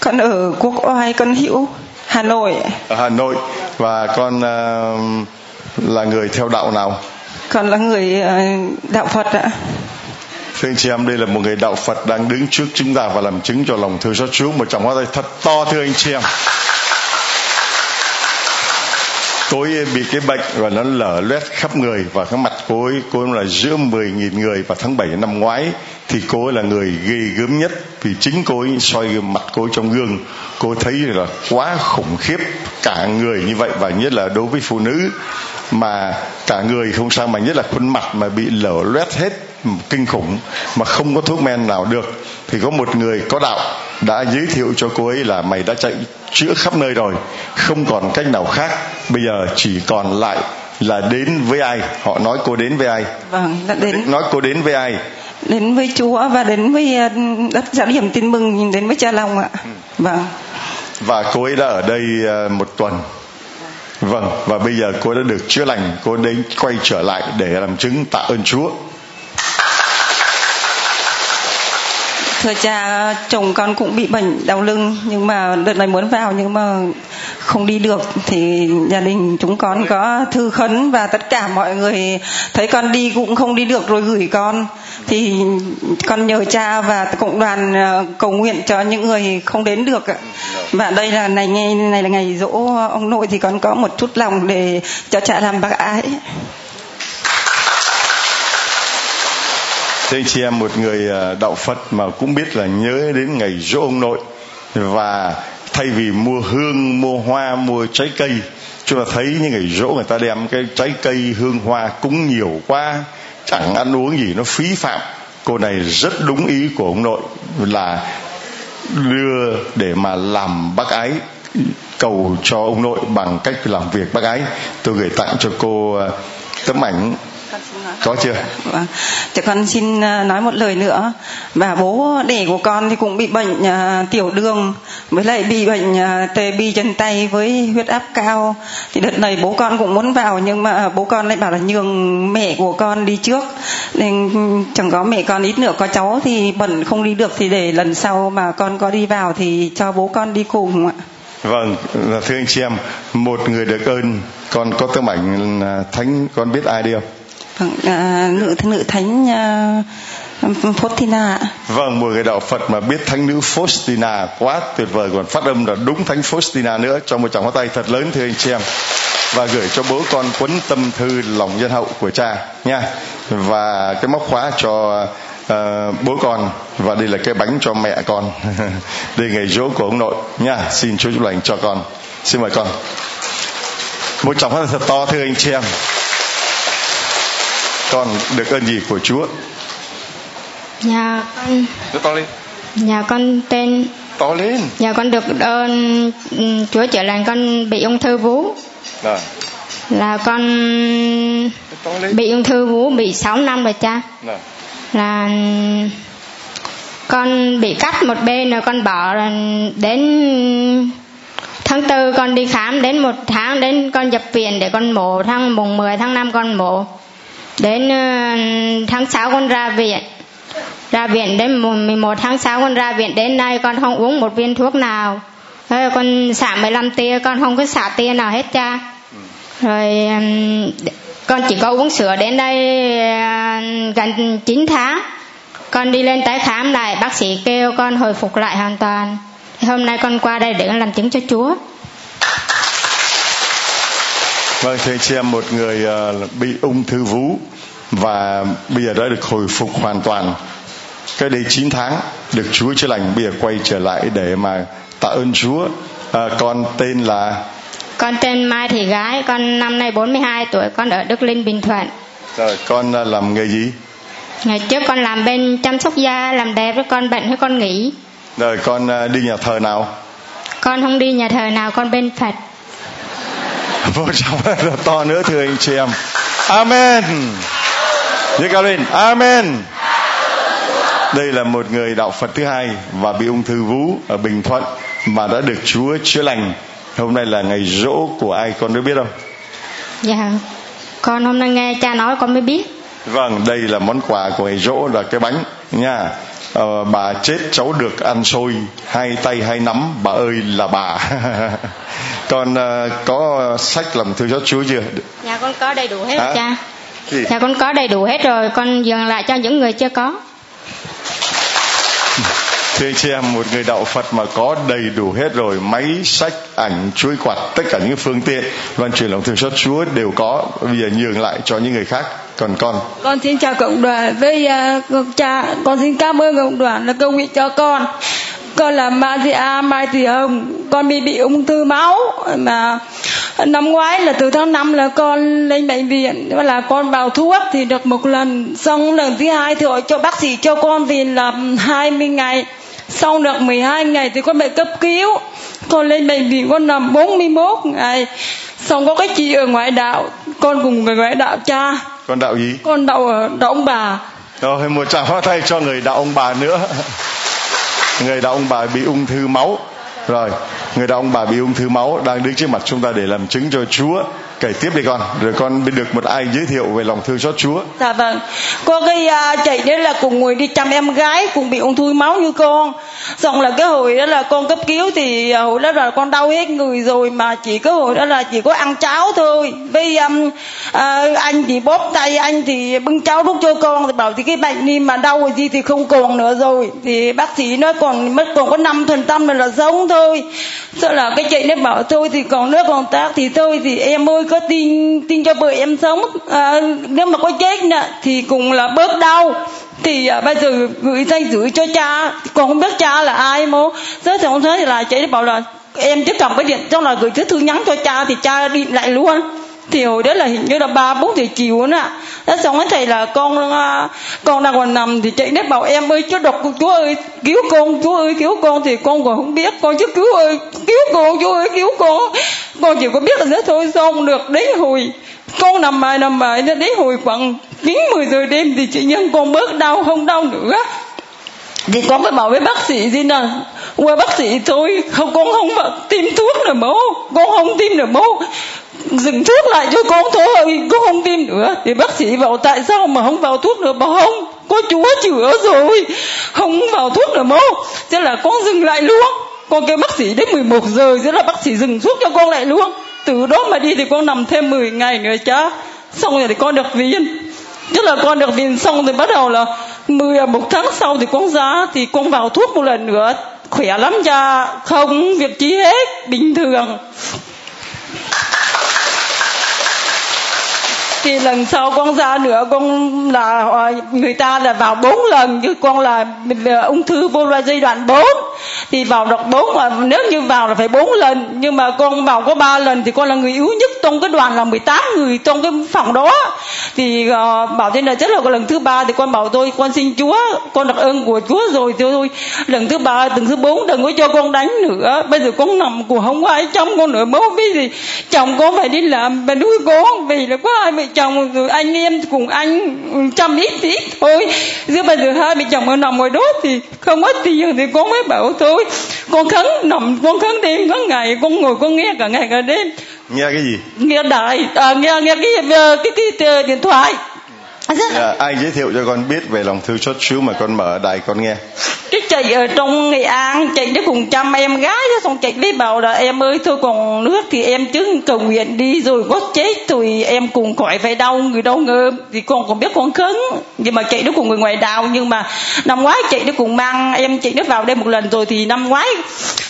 Con ở Quốc Oai con Hữu Hà Nội ở Hà Nội. Và con uh, là người theo đạo nào? Con là người uh, đạo Phật ạ. Thưa anh chị em, đây là một người đạo Phật đang đứng trước chúng ta và làm chứng cho lòng thương xót Chúa. Một trọng hoa tay thật to thưa anh chị em. Cô ấy bị cái bệnh và nó lở loét khắp người và cái mặt cô ấy, cô ấy là giữa 10.000 người. Vào tháng 7 năm ngoái thì cô ấy là người ghê gớm nhất vì chính cô ấy soi mặt cô ấy trong gương. Cô thấy là quá khủng khiếp cả người như vậy và nhất là đối với phụ nữ mà cả người không sao mà nhất là khuôn mặt mà bị lở loét hết kinh khủng mà không có thuốc men nào được thì có một người có đạo đã giới thiệu cho cô ấy là mày đã chạy chữa khắp nơi rồi không còn cách nào khác bây giờ chỉ còn lại là đến với ai? Họ nói cô đến với ai? Vâng đã đến. Nói cô đến với ai? Đến với chúa và đến với ờ, đất giáo điểm tin mừng đến với cha long ạ. Ừ. vâng. Và cô ấy đã ở đây ờ, một tuần vâng và bây giờ cô đã được chữa lành, cô đến quay trở lại để làm chứng tạ ơn chúa. Thưa cha, chồng con cũng bị bệnh đau lưng, nhưng mà đợt này muốn vào, nhưng mà không đi được thì gia đình chúng con có thư khấn và tất cả mọi người thấy con đi cũng không đi được rồi gửi con. Thì con nhờ cha và cộng đoàn ờ, cầu nguyện cho những người không đến được và đây là này, ngày, này là ngày dỗ ông nội thì con có một chút lòng để cho cha làm bác ái. Thế anh chị em, một người ờ, đạo Phật mà cũng biết là nhớ đến ngày dỗ ông nội và thay vì mua hương, mua hoa, mua trái cây chúng ta thấy những ngày dỗ người ta đem cái trái cây hương hoa cúng nhiều quá chẳng ăn uống gì nó phí phạm. Cô này rất đúng ý của ông nội là đưa để mà làm bác ái cầu cho ông nội bằng cách làm việc bác ái. Tôi gửi tặng cho cô ờ, tấm ảnh có chưa? Vâng. Cho con xin ờ, nói một lời nữa. Và bố đẻ của con thì cũng bị bệnh uh, tiểu đường với lại bị bệnh uh, tê bi chân tay với huyết áp cao. Thì đợt này bố con cũng muốn vào nhưng mà bố con lại bảo là nhường mẹ của con đi trước. Nên chẳng có mẹ con ít nữa có cháu thì bận không đi được. Thì để lần sau mà con có đi vào thì cho bố con đi cùng ạ. Vâng thưa anh chị em một người được ơn con có tấm ảnh thánh con biết ai đi không vâng à, nữ nữ thánh à, Faustina Vâng, một người đạo Phật mà biết thánh nữ Faustina quá tuyệt vời còn phát âm là đúng thánh Faustina nữa cho một tràng pháo tay thật lớn thưa anh chị em. Và gửi cho bố con cuốn tâm thư lòng nhân hậu của cha nha. Và cái móc khóa cho uh, bố con và đây là cái bánh cho mẹ con. Đây ngày dỗ của ông nội nha. Xin chúa chúc lành cho con. Xin mời con. Một tràng pháo tay thật to thưa anh chị em con được ơn gì của Chúa? Nhà con Nói to lên. Nhà con tên To lên. Nhà con được ơn ừ, Chúa chữa lành con bị ung thư vú. À. Là con bị ung thư vú bị 6 năm rồi cha. À. Là con bị cắt một bên rồi con bỏ đến tháng tư con đi khám. Đến một tháng đến con nhập viện để con mổ. Tháng mùng 10 tháng 5 con mổ đến ờ, tháng 6 con ra viện. Ra viện đến 11 tháng 6 con ra viện. Đến nay con không uống một viên thuốc nào. Thế con xả 15 tia, con không có xả tia nào hết cha. Rồi con chỉ có uống sữa đến đây ờ, gần 9 tháng. Con đi lên tái khám lại, bác sĩ kêu con hồi phục lại hoàn toàn. Hôm nay con qua đây để làm chứng cho Chúa. Vâng thưa chị em một người uh, bị ung thư vú và bây giờ đã được hồi phục hoàn toàn. Cái đây 9 tháng được Chúa chữa lành bây giờ quay trở lại để mà tạ ơn Chúa. À, con tên là? Con tên Mai Thị Gái con năm nay 42 tuổi con ở Đức Linh Bình Thuận. Rồi con làm nghề gì? Ngày trước con làm bên chăm sóc da làm đẹp với con bệnh hay con nghỉ. Rồi con đi nhà thờ nào? Con không đi nhà thờ nào con bên phật vô trọng là to nữa thưa anh chị em. Amen. Giơ cao lên amen. Đây là một người đạo Phật thứ hai và bị ung thư vú ở Bình Thuận mà đã được Chúa chữa lành. Hôm nay là ngày rỗ của ai con có biết không? Dạ. Con hôm nay nghe cha nói con mới biết. Vâng đây là món quà của ngày rỗ là cái bánh nha. Ờ, bà chết cháu được ăn xôi hai tay hai nắm bà ơi là bà con uh, có sách làm thư cho chúa chưa? Dạ con có đầy đủ hết Hả? cha. Gì? dạ con có đầy đủ hết rồi con dừng lại cho những người chưa có. Thưa chị em một người đạo Phật mà có đầy đủ hết rồi máy sách ảnh chuối quạt tất cả những phương tiện loan truyền lòng thương xót Chúa đều có bây giờ nhường lại cho những người khác. Còn con? Con xin chào cộng đoàn với uh, cha con xin cảm ơn cộng đoàn là công nguyện cho con con là Maria Mai Thị Hồng. Con bị bị ung thư máu. Mà năm ngoái là từ tháng 5 là con lên bệnh viện. Và là con vào thuốc thì được một lần. Xong lần thứ hai thì họ cho bác sĩ cho con thì là 20 ngày. Sau được 12 ngày thì con bị cấp cứu. Con lên bệnh viện con nằm 41 ngày. Xong có cái chị ở ngoại đạo. Con cùng người ngoại đạo cha. Con đạo gì? Con đạo ở đạo ông bà. Rồi một tràng hoa tay cho người đạo ông bà nữa người đàn ông bà bị ung thư máu. Rồi, người đàn ông bà bị ung thư máu đang đứng trước mặt chúng ta để làm chứng cho Chúa kể tiếp đi con rồi con biết được một ai giới thiệu về lòng thương xót Chúa. Dạ vâng. Có cái uh, chị đấy là cùng người đi chăm em gái cùng bị ung thư máu như con xong là cái hồi đó là con cấp cứu thì à, hồi đó là con đau hết người rồi mà chỉ có hồi đó là chỉ có ăn cháo thôi. Với um, uh, anh thì bóp tay anh thì bưng cháo đút cho con thì bảo thì cái bệnh đi mà đau gì thì không còn nữa rồi. Thì bác sĩ nói còn mất còn có năm phần trăm là sống thôi. Sợ là cái chị nó bảo thôi thì còn nước còn tác thì thôi thì em ơi có tin tin cho vợ em sống à, nếu mà có chết nè thì cũng là bớt đau. Thì à, bây giờ gửi danh gửi cho cha còn không biết cha là ai mà thế thì ông thấy thì là chị bảo là em tiếp cận cái điện trong là gửi cái thư nhắn cho cha thì cha đi lại luôn. Thì hồi đó là hình như là ba bốn giờ chiều nữa thế đó xong cái thầy là con à, con đang còn nằm thì chạy đến bảo em ơi chú độc chúa ơi cứu con chúa ơi cứu con. Thì con còn không biết con chứ cứu ơi cứu con chúa ơi cứu con con chỉ có biết là thế thôi xong được đến hồi con nằm mãi nằm mài đến hồi khoảng chín mười giờ đêm thì chị nhân con bớt đau không đau nữa. Thì con phải bảo với bác sĩ gì nè? Qua bác sĩ thôi không con không tiêm thuốc nữa bố, con không tiêm nữa bố, dừng thuốc lại cho con thôi con không tiêm nữa. Thì bác sĩ bảo tại sao mà không vào thuốc nữa bảo không có chúa chữa rồi. Không vào thuốc nữa bố, thế là con dừng lại luôn con kêu bác sĩ đến 11 giờ rồi là bác sĩ dừng thuốc cho con lại luôn. Từ đó mà đi thì con nằm thêm 10 ngày nữa cha. Xong rồi thì con được viện. Tức là con được viện xong thì bắt đầu là 10 à một tháng sau thì con ra thì con vào thuốc một lần nữa. Khỏe lắm cha. Không việc chi hết. Bình thường. Thì lần sau con ra nữa con là ờ, người ta là vào bốn lần chứ con là ờ, ung thư vô loa giai đoạn 4 thì vào được bốn mà nếu như vào là phải bốn lần nhưng mà con vào có ba lần thì con là người yếu nhất trong cái đoàn là 18 người trong cái phòng đó. Thì uh, bảo thế là chắc là lần thứ ba thì con bảo tôi con xin chúa con đặc ơn của chúa rồi thì thôi lần thứ ba lần thứ bốn đừng có cho con đánh nữa. Bây giờ con nằm của không có ai chăm con nữa bố biết gì chồng con phải đi làm bên nuôi con vì là có ai vợ chồng rồi anh em cùng anh chăm ít ít thôi. Chứ bây giờ hai vợ chồng mà nằm ngoài đó thì không có tiền thì con mới bảo thôi. Con khấn nằm con khấn đêm khấn ngày con ngồi con nghe cả ngày cả đêm. Nghe cái gì? Nghe đài à, nghe nghe cái cái, cái, cái, cái điện thoại dạ, ai giới thiệu cho con biết về lòng thương xót Chúa mà con mở đài con nghe? Cái chị ở trong nghệ an chị nó cùng chăm em gái xong chị mới bảo là em ơi thôi còn nước thì em chứ cầu nguyện đi rồi có chết thì em cùng khỏi phải đau người đau ngơ. Thì con còn biết con khấn. Nhưng mà chị nó cùng người ngoài đào nhưng mà năm ngoái chị nó cùng mang em chị nó vào đây một lần rồi thì năm ngoái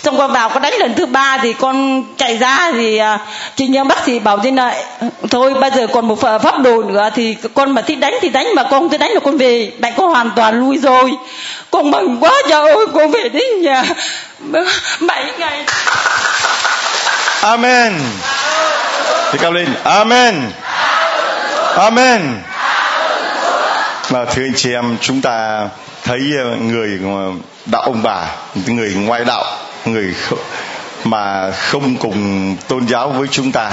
xong con vào có đánh lần thứ ba thì con chạy ra thì à, chị nhân bác sĩ bảo thế này, thôi, bây giờ còn một pháp đồ nữa thì con mà thích đánh thì đánh, mà con thích đánh là con về bạn con hoàn toàn lui rồi. Con mừng quá, trời ơi, con về đến nhà bảy ngày amen. Thì cao lên. Amen. Amen. Mà thưa anh chị em, chúng ta thấy ờ, người ờ, đạo ông bà, người ngoại đạo người mà không cùng tôn giáo với chúng ta,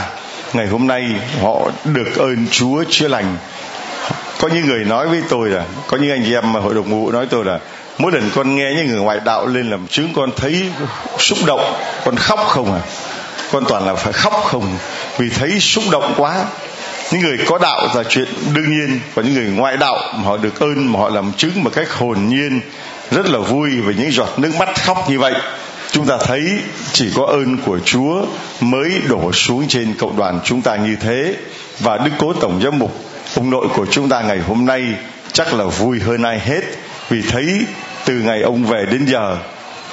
ngày hôm nay họ được ơn Chúa chữa lành. Có những người nói với tôi là, có những anh chị em mà hội đồng ngụ nói tôi là, mỗi lần con nghe những người ngoại đạo lên làm chứng, con thấy xúc động, con khóc không à? Con toàn là phải khóc không? Vì thấy xúc động quá. Những người có đạo là chuyện đương nhiên và những người ngoại đạo mà họ được ơn, mà họ làm chứng một cách hồn nhiên, rất là vui về những giọt nước mắt khóc như vậy chúng ta thấy chỉ có ơn của Chúa mới đổ xuống trên cộng đoàn chúng ta như thế. Và Đức Cố Tổng Giám mục, ông nội của chúng ta ngày hôm nay chắc là vui hơn ai hết. Vì thấy từ ngày ông về đến giờ,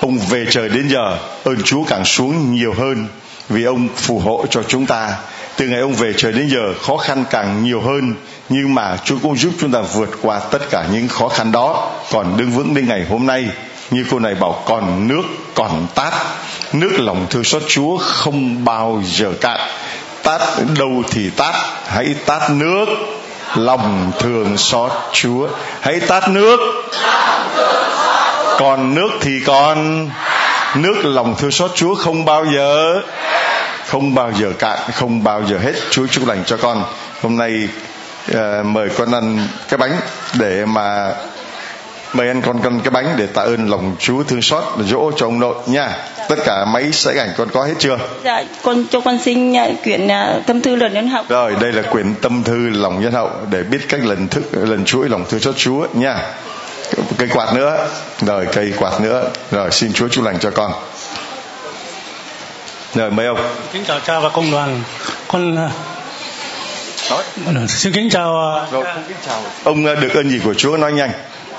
ông về trời đến giờ, ơn Chúa càng xuống nhiều hơn. Vì ông phù hộ cho chúng ta. Từ ngày ông về trời đến giờ, khó khăn càng nhiều hơn. Nhưng mà Chúa cũng giúp chúng ta vượt qua tất cả những khó khăn đó. Còn đứng vững đến ngày hôm nay như cô này bảo còn nước còn tát. Nước lòng thương xót Chúa không bao giờ cạn. Tát đâu thì tát. Hãy tát nước lòng thường xót Chúa. Hãy tát nước còn nước thì còn. Nước lòng thương xót Chúa không bao giờ không bao giờ cạn không bao giờ hết. Chúa chúc lành cho con. Hôm nay uh, mời con ăn cái bánh để mà mời anh con con cái bánh để tạ ơn lòng Chúa thương xót dỗ cho ông nội nha. Tất cả máy sẽ ảnh con có hết chưa? Dạ con cho con xin quyển uh, tâm thư lần nhân hậu. Rồi đây là quyển tâm thư lòng nhân hậu để biết cách lần thức lần chuỗi lòng thương xót Chúa nha. Cây quạt nữa. Rồi cây quạt nữa. Rồi xin Chúa chúc lành cho con. Rồi mời ông? Kính chào cha và công đoàn. Con à, nói. xin kính chào à, rồi kính chào. Ông à, được ơn gì của Chúa nói nhanh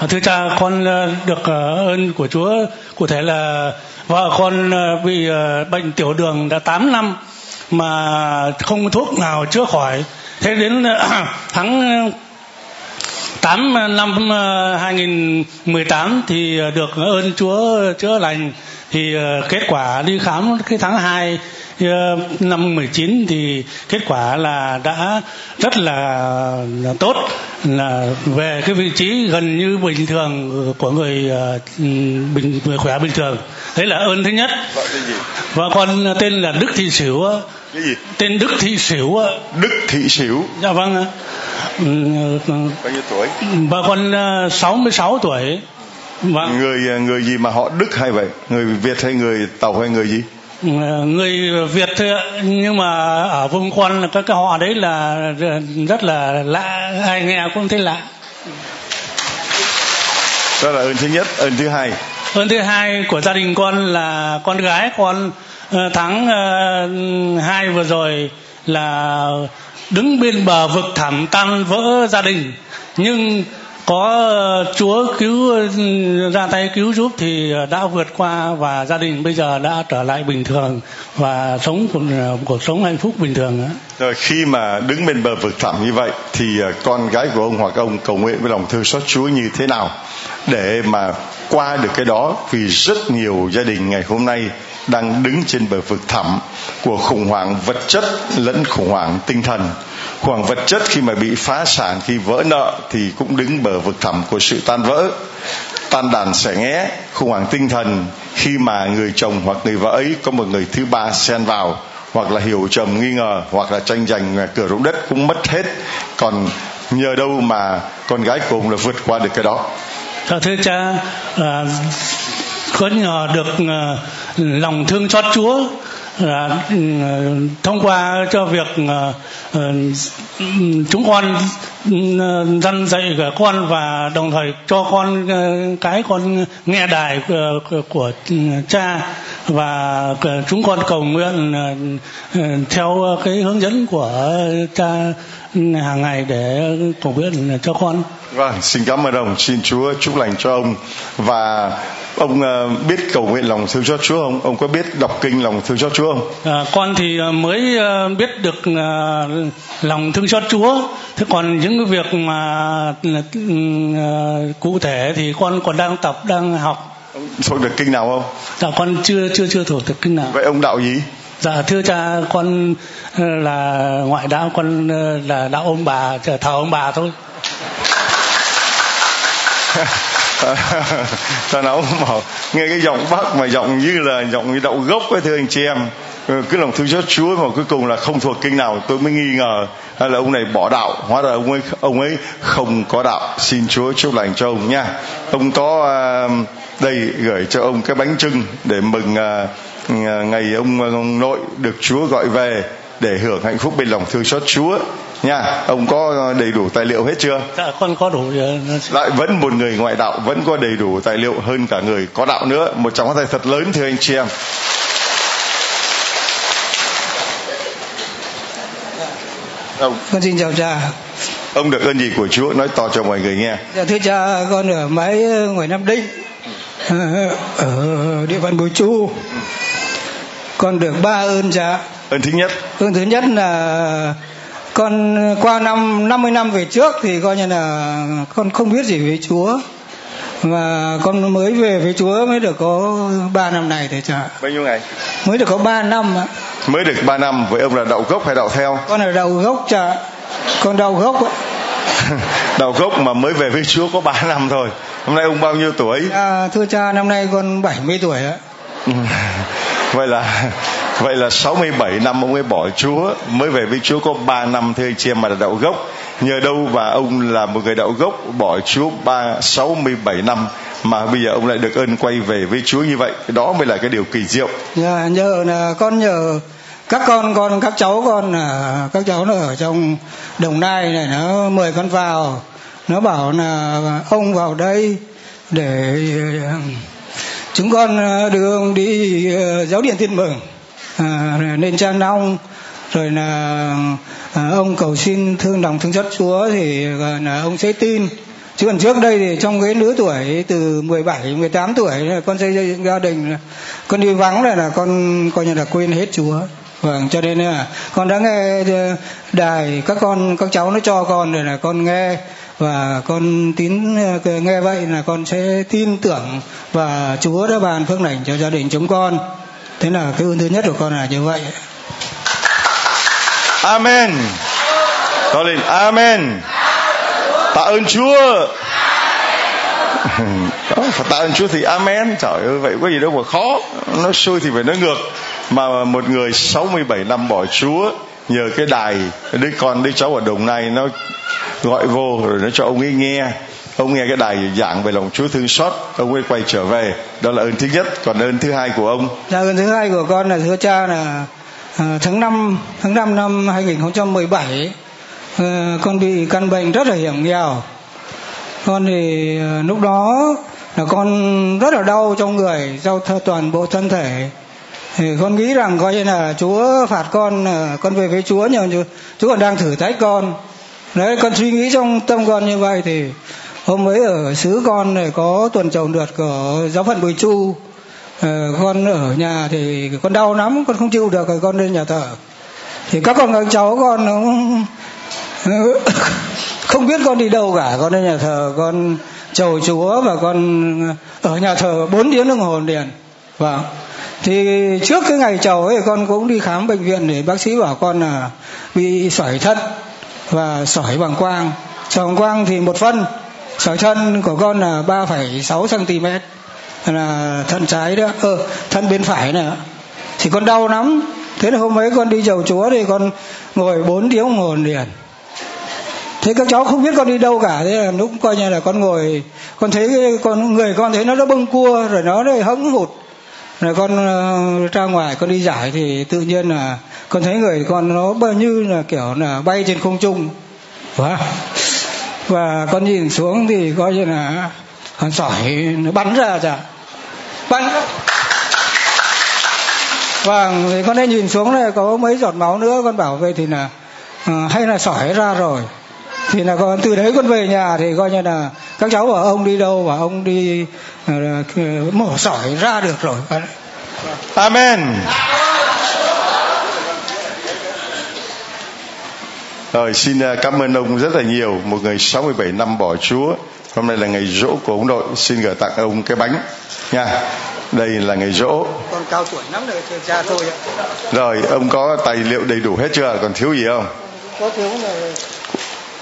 thưa cha, con ờ, được ờ, ơn của Chúa. Cụ thể là vợ con ờ, bị bệnh tiểu đường đã 8 năm mà không thuốc nào chữa khỏi. Thế đến tháng 8 năm 2018 thì được ơn Chúa chữa lành. Thì kết quả đi khám cái tháng 2 năm 19 thì kết quả là đã rất là, tốt là về cái vị trí gần như bình thường của người uh, bình người khỏe bình thường. Đấy là ơn thứ nhất. Và con tên là Đức Thị Sửu cái gì? Tên Đức Thị Sửu Đức Thị Sửu. Dạ vâng bao nhiêu tuổi? và con 66 tuổi. Vâng. người người gì mà họ đức hay vậy? Người việt hay người tàu hay người gì người việt thôi nhưng mà ở vùng quan là các cái họ đấy là rất là lạ. Ai nghe cũng thấy lạ. Đó là ơn thứ nhất ơn thứ hai. Ơn thứ hai của gia đình con là con gái con ờ, tháng uh, hai vừa rồi là đứng bên bờ vực thẳm tan vỡ gia đình. Nhưng có ờ, Chúa cứu ờ, ra tay cứu giúp thì ờ, đã vượt qua và gia đình bây giờ đã trở lại bình thường và sống cuộc, cuộc sống hạnh phúc bình thường. Rồi khi mà đứng bên bờ vực thẳm như vậy thì con gái của ông hoặc ông cầu nguyện với lòng thương xót Chúa như thế nào để mà qua được cái đó vì rất nhiều gia đình ngày hôm nay đang đứng trên bờ vực thẳm của khủng hoảng vật chất lẫn khủng hoảng tinh thần khoảng vật chất khi mà bị phá sản khi vỡ nợ thì cũng đứng bờ vực thẳm của sự tan vỡ. Tan đàn xẻ nghé khủng hoảng tinh thần. Khi mà người chồng hoặc người vợ ấy có một người thứ ba xen vào hoặc là hiểu trầm nghi ngờ hoặc là tranh giành cửa rỗng đất cũng mất hết. Còn nhờ đâu mà con gái cùng là vượt qua được cái đó? Thưa cha à, có nhờ được à, lòng thương xót Chúa là thông qua cho việc ờ, ờ, chúng con ừ, dân dạy cả con và đồng thời cho con ờ, cái con nghe đài của, của cha và chúng con cầu nguyện theo cái hướng dẫn của cha ừ, hàng ngày để cầu nguyện cho con. Vâng, xin cảm ơn ông, xin Chúa chúc lành cho ông và ông uh, biết cầu nguyện lòng thương xót Chúa không? Ông có biết đọc kinh lòng thương xót Chúa không? À, con thì ờ, mới uh, biết được lòng thương xót Chúa. Thế còn những cái việc mà uh, cụ thể thì con còn đang tập, đang học. Thuộc được kinh nào không? Dạ con chưa chưa chưa thuộc được kinh nào. Vậy ông đạo gì? Dạ thưa cha con là ngoại đạo con là đạo ông bà thờ ông bà thôi. ta nấu màu nghe cái giọng bác mà giọng như là giọng như đậu gốc ấy thưa anh chị em. Ừ, cứ lòng thương xót Chúa mà cuối cùng là không thuộc kinh nào tôi mới nghi ngờ hay là ông này bỏ đạo. Hóa ra ông ấy ông ấy không có đạo. Xin Chúa chúc lành cho ông nha. Ông có à, đây gửi cho ông cái bánh trưng để mừng à, à, ngày ông, ông nội được Chúa gọi về để hưởng hạnh phúc bên lòng thương xót Chúa. Nha ông có đầy đủ tài liệu hết chưa? Dạ con có đủ lại vẫn một người ngoại đạo vẫn có đầy đủ tài liệu hơn cả người có đạo nữa. Một trong tay thật lớn thưa anh chị em. Ông con xin chào cha. ông được ơn gì của Chúa? Nói to cho mọi người nghe. Dạ thưa cha con ở mái ngoài Nam Định ở địa phận Bùi Chu. Con được ba ơn cha ơn thứ nhất. Ơn thứ nhất là con qua năm 50 năm về trước thì coi như là con không biết gì về Chúa. Và con mới về với Chúa mới được có 3 năm này thì cha bao nhiêu ngày? mới được có 3 năm ạ. Mới được 3 năm với ông là đậu gốc hay đậu theo? Con là đậu gốc cha con đậu gốc ạ. Đậu gốc mà mới về với Chúa có 3 năm thôi. Hôm nay ông bao nhiêu tuổi? À, thưa cha năm nay con 70 tuổi ạ. Vậy là vậy là 67 năm ông ấy bỏ Chúa, mới về với Chúa có 3 năm thưa anh chị em mà là đạo gốc. Nhờ đâu và ông là một người đạo gốc bỏ Chúa ba 67 năm mà bây giờ ông lại được ơn quay về với Chúa như vậy? Đó mới là cái điều kỳ diệu. Dạ nhờ là con nhờ các con con, các cháu con là các cháu nó ở trong đồng nai này, nó mời con vào. Nó bảo là ông vào đây để à, chúng con à, đưa ông đi à, giáo điện tin mừng à, lên trang nong rồi là à, ông cầu xin thương lòng thương xót Chúa thì là ông sẽ tin. Chứ còn trước đây thì trong cái lứa tuổi từ 17 18 tuổi là con xây dựng gia đình con đi vắng là là con coi như là quên hết Chúa. Vâng cho nên là con đã nghe à, đài các con các cháu nó cho con rồi là con nghe. Và con tín à, nghe vậy là con sẽ tin tưởng và Chúa đã bàn phước lành cho gia đình chúng con thế là cái ơn thứ nhất của con là như vậy. Amen. To lên amen. Tạ ơn chúa. Đó, phải tạ ơn chúa thì amen. Trời ơi vậy có gì đâu mà khó. Nó xuôi thì phải nói ngược. Mà một người 67 năm bỏ chúa nhờ cái đài đứa con đứa cháu ở đồng này nó gọi vô rồi nó cho ông ấy nghe ông nghe cái đài giảng về lòng Chúa thương xót, ông ấy quay trở về. Đó là ơn thứ nhất. Còn ơn thứ hai của ông? Dạ ơn thứ hai của con là thưa cha là ờ, tháng 5 tháng 5 năm 2017 ờ, con bị căn bệnh rất là hiểm nghèo. Con thì ờ, lúc đó là con rất là đau trong người, đau toàn bộ thân thể. Thì con nghĩ rằng coi như là Chúa phạt con con về với Chúa nhưng Chúa còn đang thử thách con. Đấy, con suy nghĩ trong tâm con như vậy thì hôm ấy ở xứ con này có tuần trầu lượt của giáo phận bùi chu. Ờ, con ở nhà thì con đau lắm, con không chịu được rồi con lên nhà thờ. Thì các con, các cháu con nó không biết con đi đâu cả. Con lên nhà thờ, con chầu chúa và con ở nhà thờ 4 tiếng đồng hồ liền. Vâng. Thì trước cái ngày chầu ấy, con cũng đi khám bệnh viện để bác sĩ bảo con là bị sỏi thận và sỏi bằng quang. Sỏi bằng quang thì một phân sỏi thận của con là 3,6 cm là thận trái đó. Ờ thận bên phải này thì con đau lắm. Thế là hôm ấy con đi chầu chúa thì con ngồi 4 tiếng đồng hồ liền. Thế các cháu không biết con đi đâu cả. Thế là lúc coi như là con ngồi con thấy con người con thấy nó đã bâng cua rồi nó nó hững hụt. Rồi con uh, ra ngoài con đi giải thì tự nhiên là con thấy người con nó bao như là kiểu là bay trên không trung. Wow và con nhìn xuống thì coi như là con sỏi nó bắn ra chả. Bắn vâng thì con ấy nhìn xuống này có mấy giọt máu nữa con bảo vậy thì là uh, hay là sỏi ra rồi. Thì là con từ đấy con về nhà thì coi như là các cháu bảo ông đi đâu và ông đi uh, mổ sỏi ra được rồi. Amen Rồi xin à, cảm ơn ông rất là nhiều. Một người 67 năm bỏ Chúa. Hôm nay là ngày rỗ của ông nội Xin gửi tặng ông cái bánh. Nha Đây là ngày rỗ. Con cao tuổi lắm rồi cha thôi Rồi ông có tài liệu đầy đủ hết chưa? Còn thiếu gì không? Có thiếu là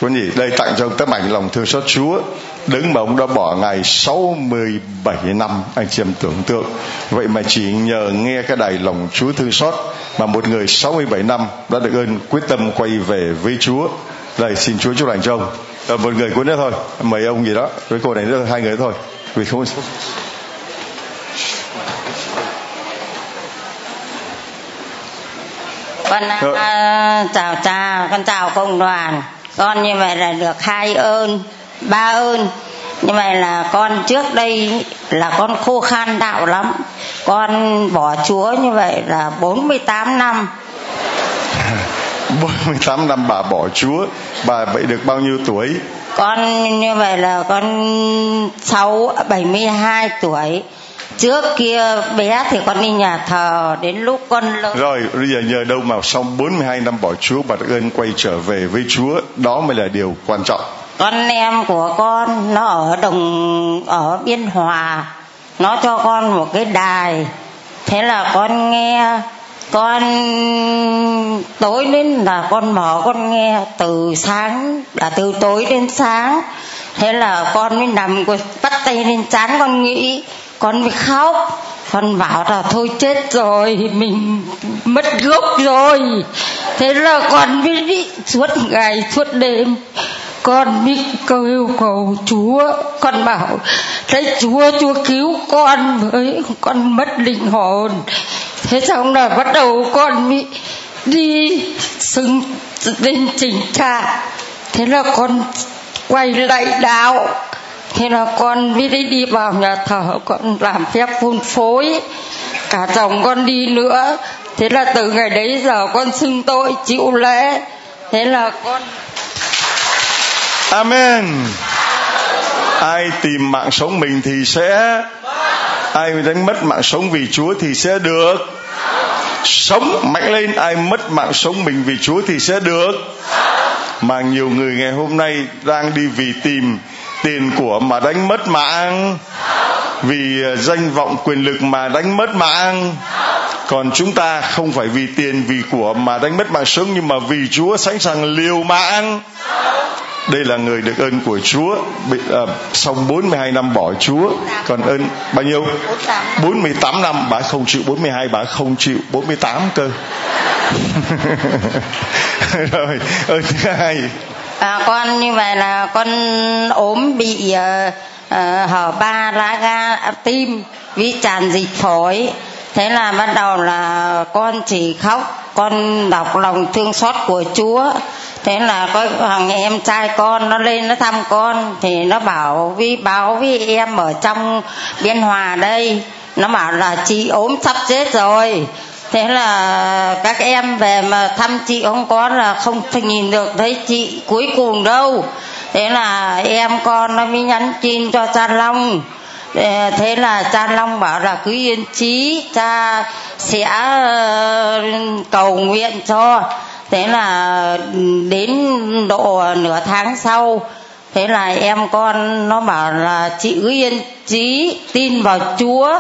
Có gì? Đây tặng cho ông tấm ảnh lòng thương xót Chúa đứng mà ông đã bỏ ngày 67 năm anh chị em tưởng tượng. Vậy mà chỉ nhờ nghe cái đài lòng Chúa thương xót mà một người 67 năm đã được ơn quyết tâm quay về với Chúa. Đây xin Chúa chúc lành cho ông. À, một người cuối nữa thôi. Mời ông gì đó. Với cô này nữa hai người thôi. Vì không con à, chào cha con chào công đoàn. Con như vậy là được hai ơn ba ơn. Như vậy là con trước đây là con khô khan đạo lắm. Con bỏ chúa như vậy là 48 năm. 48 năm bà bỏ chúa bà vậy được bao nhiêu tuổi? Con như vậy là con 6 72 tuổi. Trước kia bé thì con đi nhà thờ đến lúc con lớn. Rồi bây giờ nhờ đâu mà sau 42 năm bỏ Chúa bà ơn quay trở về với Chúa? Đó mới là điều quan trọng con em của con, nó ở đồng, ở biên hòa. Nó cho con một cái đài. Thế là con nghe, con, tối đến là con mở, con nghe từ sáng là từ tối đến sáng. Thế là con mới nằm, bắt tay lên chán con nghĩ, con mới khóc. Con bảo là, thôi chết rồi, mình mất gốc rồi. Thế là con mới đi suốt ngày, suốt đêm con biết cầu cầu chúa. Con bảo, thấy chúa chúa cứu con với con mất linh hồn. Thế xong là bắt đầu con bị đi xưng lên chỉnh cha. Thế là con quay lại đạo. Thế là con mới đi đi vào nhà thờ, con làm phép phun phối. Cả chồng con đi nữa. Thế là từ ngày đấy giờ con xưng tội chịu lễ. Thế là con amen. Ai tìm mạng sống mình thì sẽ, ai đánh mất mạng sống vì chúa thì sẽ được. Sống mạnh lên, ai mất mạng sống mình vì chúa thì sẽ được. Mà nhiều người ngày hôm nay đang đi vì tìm tiền của mà đánh mất mạng. Vì à, danh vọng quyền lực mà đánh mất mạng. Còn chúng ta không phải vì tiền vì của mà đánh mất mạng sống, nhưng mà vì chúa sẵn sàng liều mạng đây là người được ơn của Chúa. Bị, à, sau 42 năm bỏ Chúa còn ơn bao nhiêu? 48 năm. Bà không chịu 42 bà không chịu 48 cơ. Rồi ơn thứ hai. À, con như vậy là con ốm bị uh, uh, hở ba lá gan tim bị tràn dịch phổi. Thế là bắt đầu là con chỉ khóc con đọc lòng thương xót của chúa thế là có thằng em trai con nó lên nó thăm con, thì nó bảo vi báo với em ở trong biên hòa đây. Nó bảo là chị ốm sắp chết rồi. Thế là các em về mà thăm chị không có là không thể nhìn được thấy chị cuối cùng đâu. Thế là em con nó mới nhắn tin cho cha long. Ờ, thế là cha long bảo là cứ yên trí cha sẽ ờ, cầu nguyện cho thế là đến độ nửa tháng sau, thế là em con nó bảo là, chị cứ yên trí tin vào chúa.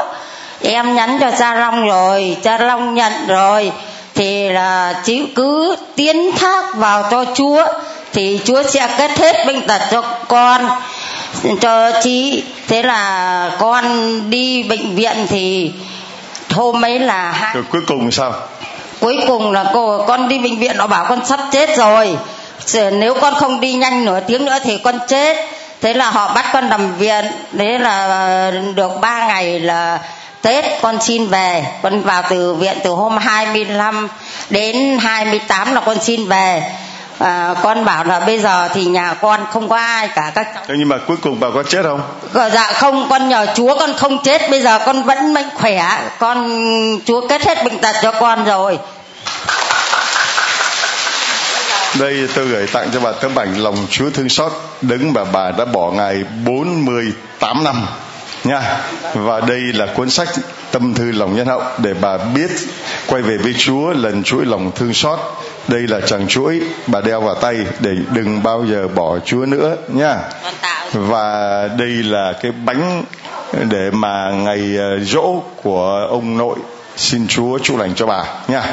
Em nhắn cho cha long rồi, cha long nhận rồi. Thì là chị cứ tiến thác vào cho chúa, thì chúa sẽ kết hết bệnh tật cho con, cho chị. Thế là con đi bệnh viện thì hôm ấy là rồi cuối cùng sao? Cuối cùng là cô, con đi bệnh viện, nó bảo con sắp chết rồi. Nếu con không đi nhanh nửa tiếng nữa thì con chết. Thế là họ bắt con nằm viện. Thế là ờ, được ba ngày là Tết, con xin về. Con vào từ viện từ hôm 25 đến 28 là con xin về à, con bảo là bây giờ thì nhà con không có ai cả các cháu nhưng mà cuối cùng bà có chết không? Dạ không con nhờ chúa con không chết bây giờ con vẫn mạnh khỏe. Con chúa kết hết bệnh tật cho con rồi. Đây tôi gửi tặng cho bà tấm ảnh lòng Chúa thương xót đứng mà bà đã bỏ ngày 48 năm nha. Và đây là cuốn sách tâm thư lòng nhân hậu để bà biết quay về với Chúa lần chuỗi lòng thương xót. Đây là chàng chuỗi bà đeo vào tay để đừng bao giờ bỏ Chúa nữa nha. Và đây là cái bánh để mà ngày dỗ ờ, của ông nội. Xin Chúa chúc lành cho bà nha.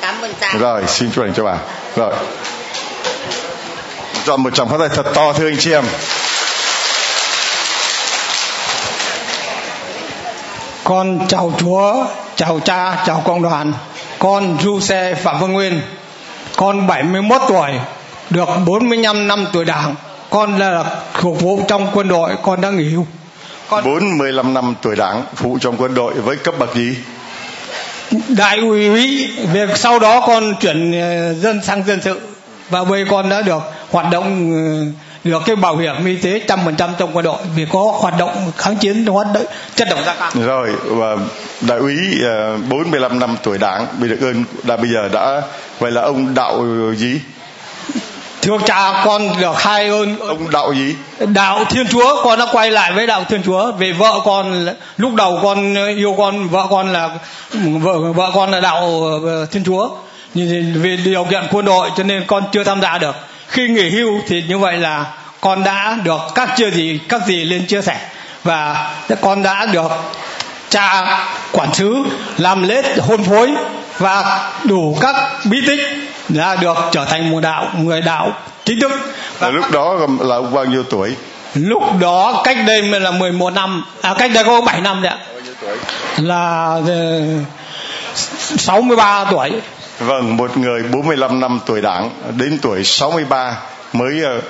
Cảm ơn cha. Rồi xin chúc lành cho bà. Rồi. Chọn một tràng phát tay thật to thưa anh chị em con chào Chúa chào cha chào cộng đoàn. Con du xe Phạm Văn Nguyên. Con 71 tuổi được 45 năm tuổi đảng. Con là phục vụ trong quân đội con đã nghỉ hưu. Con 45 năm tuổi đảng phụ trong quân đội với cấp bậc gì? Đại úy việc sau đó con chuyển ờ, dân sang dân sự. Và bây con đã được hoạt động ờ, được cái bảo hiểm y tế trăm phần trăm trong quân đội vì có hoạt động kháng chiến hoạt động chất độc da cam. Rồi và đại úy uh, 45 năm tuổi đảng bị được ơn đã bây giờ đã vậy là ông đạo gì thưa cha con được hai ơn. Ông đạo gì đạo thiên chúa con đã quay lại với đạo thiên chúa. Vì vợ con lúc đầu con yêu con vợ con là vợ vợ con là đạo ờ, thiên chúa. Nhưng vì điều kiện quân đội cho nên con chưa tham gia được khi nghỉ hưu thì như vậy là con đã được các chia gì các gì lên chia sẻ. Và con đã được cha quản sứ làm lễ hôn phối và đủ các bí tích đã được trở thành một đạo người đạo chính thức. Và lúc đó là bao nhiêu tuổi? Lúc đó cách đây là 11 năm à cách đây có 7 năm đấy ạ. Là 63 ờ, tuổi Vâng, một người 45 năm tuổi đảng đến tuổi 63 mới uh,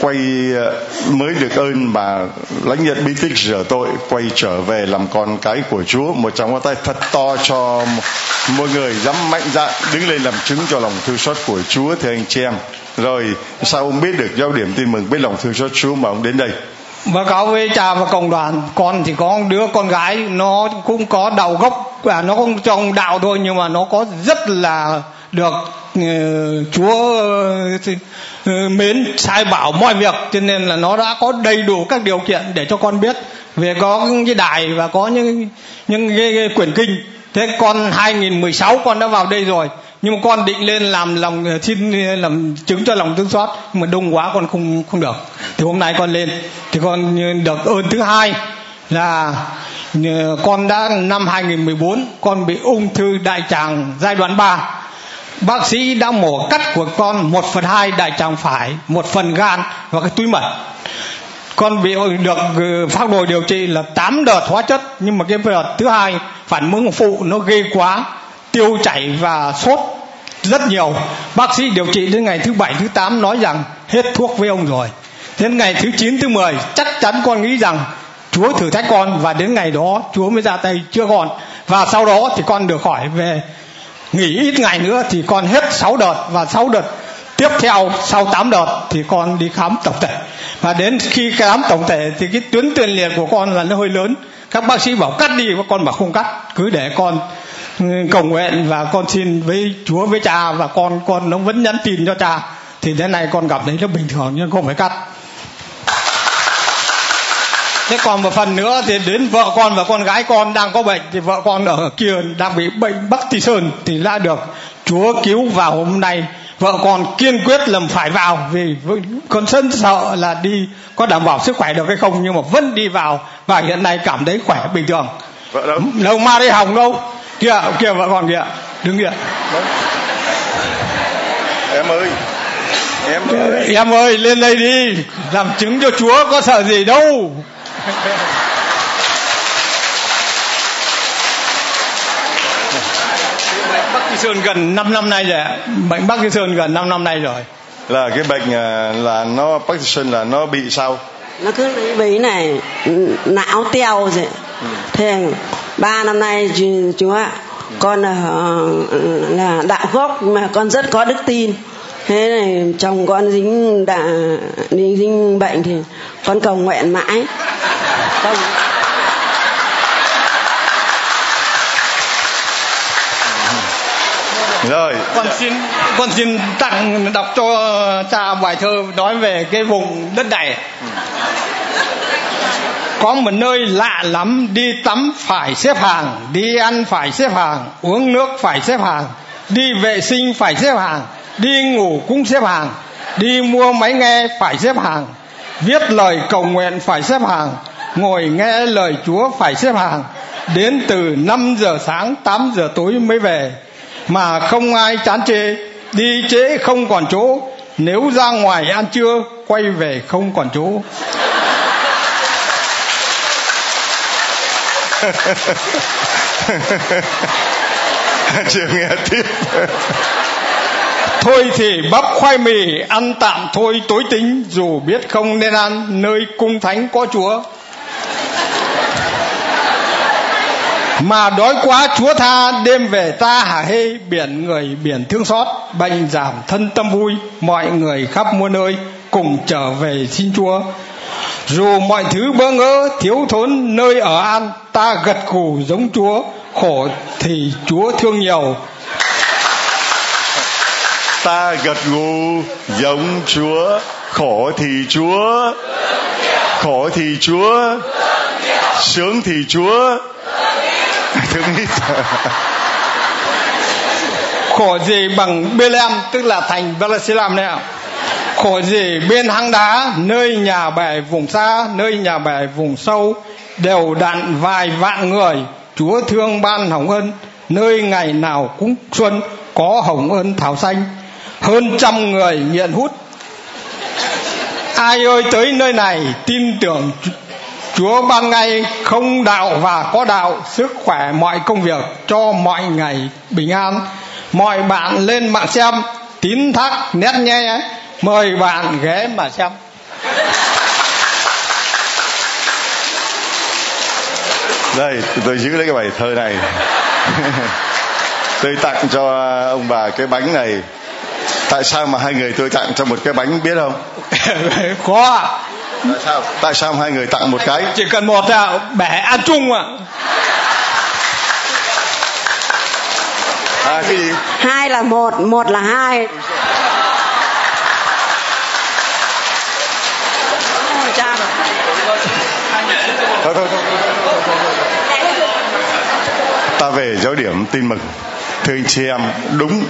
quay uh, mới được ơn mà lãnh nhận bí tích rửa tội quay trở về làm con cái của Chúa một trong ngón tay thật to cho mọi người dám mạnh dạn đứng lên làm chứng cho lòng thương xót của Chúa thưa anh chị em. Rồi sao ông biết được giao điểm tin mừng biết lòng thương xót Chúa mà ông đến đây? Báo cáo với cha và cộng đoàn con thì có đứa con gái nó cũng có đầu gốc và nó không trong đạo thôi nhưng mà nó có rất là được uh, chúa uh, mến sai bảo mọi việc. Cho nên là nó đã có đầy đủ các điều kiện để cho con biết. Về có cái đài và có những những cái, cái quyển kinh. Thế con 2016 con đã vào đây rồi. Nhưng mà con định lên làm lòng ờ, xin ờ, làm chứng cho lòng thương xót. Mà đông quá con không không được. Thì hôm nay con lên. Thì con được ơn thứ hai là con đã năm 2014 con bị ung thư đại tràng giai đoạn 3 bác sĩ đã mổ cắt của con 1 phần 2 đại tràng phải, một phần gan và cái túi mật. Con bị được ừ, phác đồ điều trị là 8 đợt hóa chất, nhưng mà cái đợt thứ hai phản ứng phụ nó ghê quá, tiêu chảy và sốt rất nhiều. Bác sĩ điều trị đến ngày thứ bảy, thứ 8 nói rằng hết thuốc với ông rồi. Đến ngày thứ 9 thứ 10 chắc chắn con nghĩ rằng Chúa thử thách con và đến ngày đó Chúa mới ra tay chưa còn và sau đó thì con được khỏi về nghỉ ít ngày nữa thì con hết 6 đợt và 6 đợt tiếp theo sau 8 đợt thì con đi khám tổng thể. Và đến khi khám tổng thể thì cái tuyến tiền liệt của con là nó hơi lớn. Các bác sĩ bảo cắt đi và con bảo không cắt. Cứ để con ừ, cầu nguyện và con xin với Chúa với cha và con con nó vẫn nhắn tin cho cha. Thì đến nay con gặp thấy nó bình thường nhưng không phải cắt thế còn một phần nữa thì đến vợ con và con gái con đang có bệnh thì vợ con ở kia đang bị bệnh bắc tỳ sơn thì đã được. Chúa cứu vào hôm nay vợ con kiên quyết làm phải vào vì con sân sợ là đi có đảm bảo sức khỏe được hay không nhưng mà vẫn đi vào và hiện nay cảm thấy khỏe bình thường. Vợ đâu? Đâu ma đi hỏng đâu? Kìa kìa vợ con kìa đứng kìa. Em ơi em ơi. em ơi lên đây đi làm chứng cho chúa có sợ gì đâu Bắc Kỳ Sơn gần 5 năm nay rồi Bệnh Bắc Kỳ Sơn gần 5 năm nay rồi Là cái bệnh à, là nó Parkinson là nó bị sao? Nó cứ bị này não teo rồi. Ừ. Thế ba năm nay chú ạ, con là là đạo gốc mà con rất có đức tin. Thế này chồng con dính đã dính bệnh thì con cầu nguyện mãi. Không? Rồi. Con xin con xin tặng đọc cho cha bài thơ nói về cái vùng đất này. Có một nơi lạ lắm đi tắm phải xếp hàng đi ăn phải xếp hàng uống nước phải xếp hàng đi vệ sinh phải xếp hàng đi ngủ cũng xếp hàng đi mua máy nghe phải xếp hàng viết lời cầu nguyện phải xếp hàng ngồi nghe lời chúa phải xếp hàng đến từ 5 giờ sáng 8 giờ tối mới về. Mà không ai chán chê đi trễ không còn chỗ. Nếu ra ngoài ăn trưa quay về không còn chỗ. Chưa nghe tiếp. Thôi thì bắp khoai mì ăn tạm thôi tối tính. Dù biết không nên ăn nơi cung thánh có chúa mà đói quá, chúa tha, đêm về ta hả hê, biển người biển thương xót, bệnh giảm thân tâm vui, mọi người khắp muôn nơi cùng trở về xin chúa. Dù mọi thứ bơ ngỡ thiếu thốn nơi ở an, ta gật gù giống chúa, khổ thì chúa thương nhiều. Ta gật gù giống chúa, khổ thì chúa, khổ thì chúa, sướng thì chúa. thương ít khổ gì bằng Bethlehem, tức là thành Bethlehem này ạ. Khổ gì bên hang đá, nơi nhà bè vùng xa, nơi nhà bè vùng sâu, đều đặn vài vạn người. Chúa thương ban hồng ân, nơi ngày nào cũng xuân có hồng ân thảo xanh. Hơn trăm người nghiện hút. Ai ơi, tới nơi này, tin tưởng Chúa ban ngay không đạo và có đạo sức khỏe mọi công việc cho mọi ngày bình an. Mọi bạn lên mạng xem tín thác nét nghe mời bạn ghé mà xem. Đây tôi giữ lấy cái bài thơ này. Tôi tặng cho ông bà cái bánh này. Tại sao mà hai người tôi tặng cho một cái bánh biết không? Khó tại sao? Tại sao hai người tặng một cái? Chỉ cần một là bẻ ăn chung à à cái gì? Hai là một một là hai. Thôi thôi thôi. Ta về giáo điểm tin mừng. Thưa anh chị em đúng.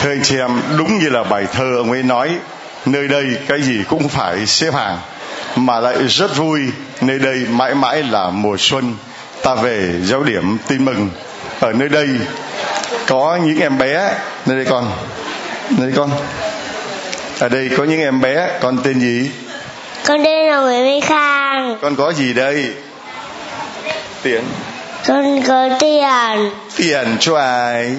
Thưa anh chị em đúng như là bài thơ ông ấy nói nơi đây cái gì cũng phải xếp hàng mà lại rất vui. Nơi đây mãi mãi là mùa xuân. Ta về giáo điểm tin mừng. Ở nơi đây có những em bé. Nơi đây con nơi đây con. Ở đây có những em bé. Con tên gì? Con tên là Nguyễn Mỹ Khang. Con có gì đây? Tiền. Con có tiền. Tiền cho ai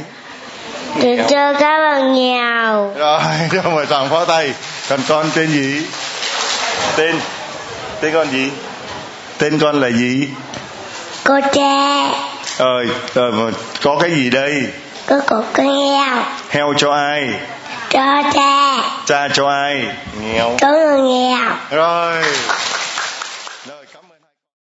để cho các bạn nghèo rồi cho một tràng pháo tay. Còn con tên gì? Tên tên con gì? Tên con là gì? Cô cha. Ờ rồi mà có cái gì đây? Có có con heo. Heo cho ai? Cho cha. Cha cho ai? Nghèo. Cho người nghèo. Rồi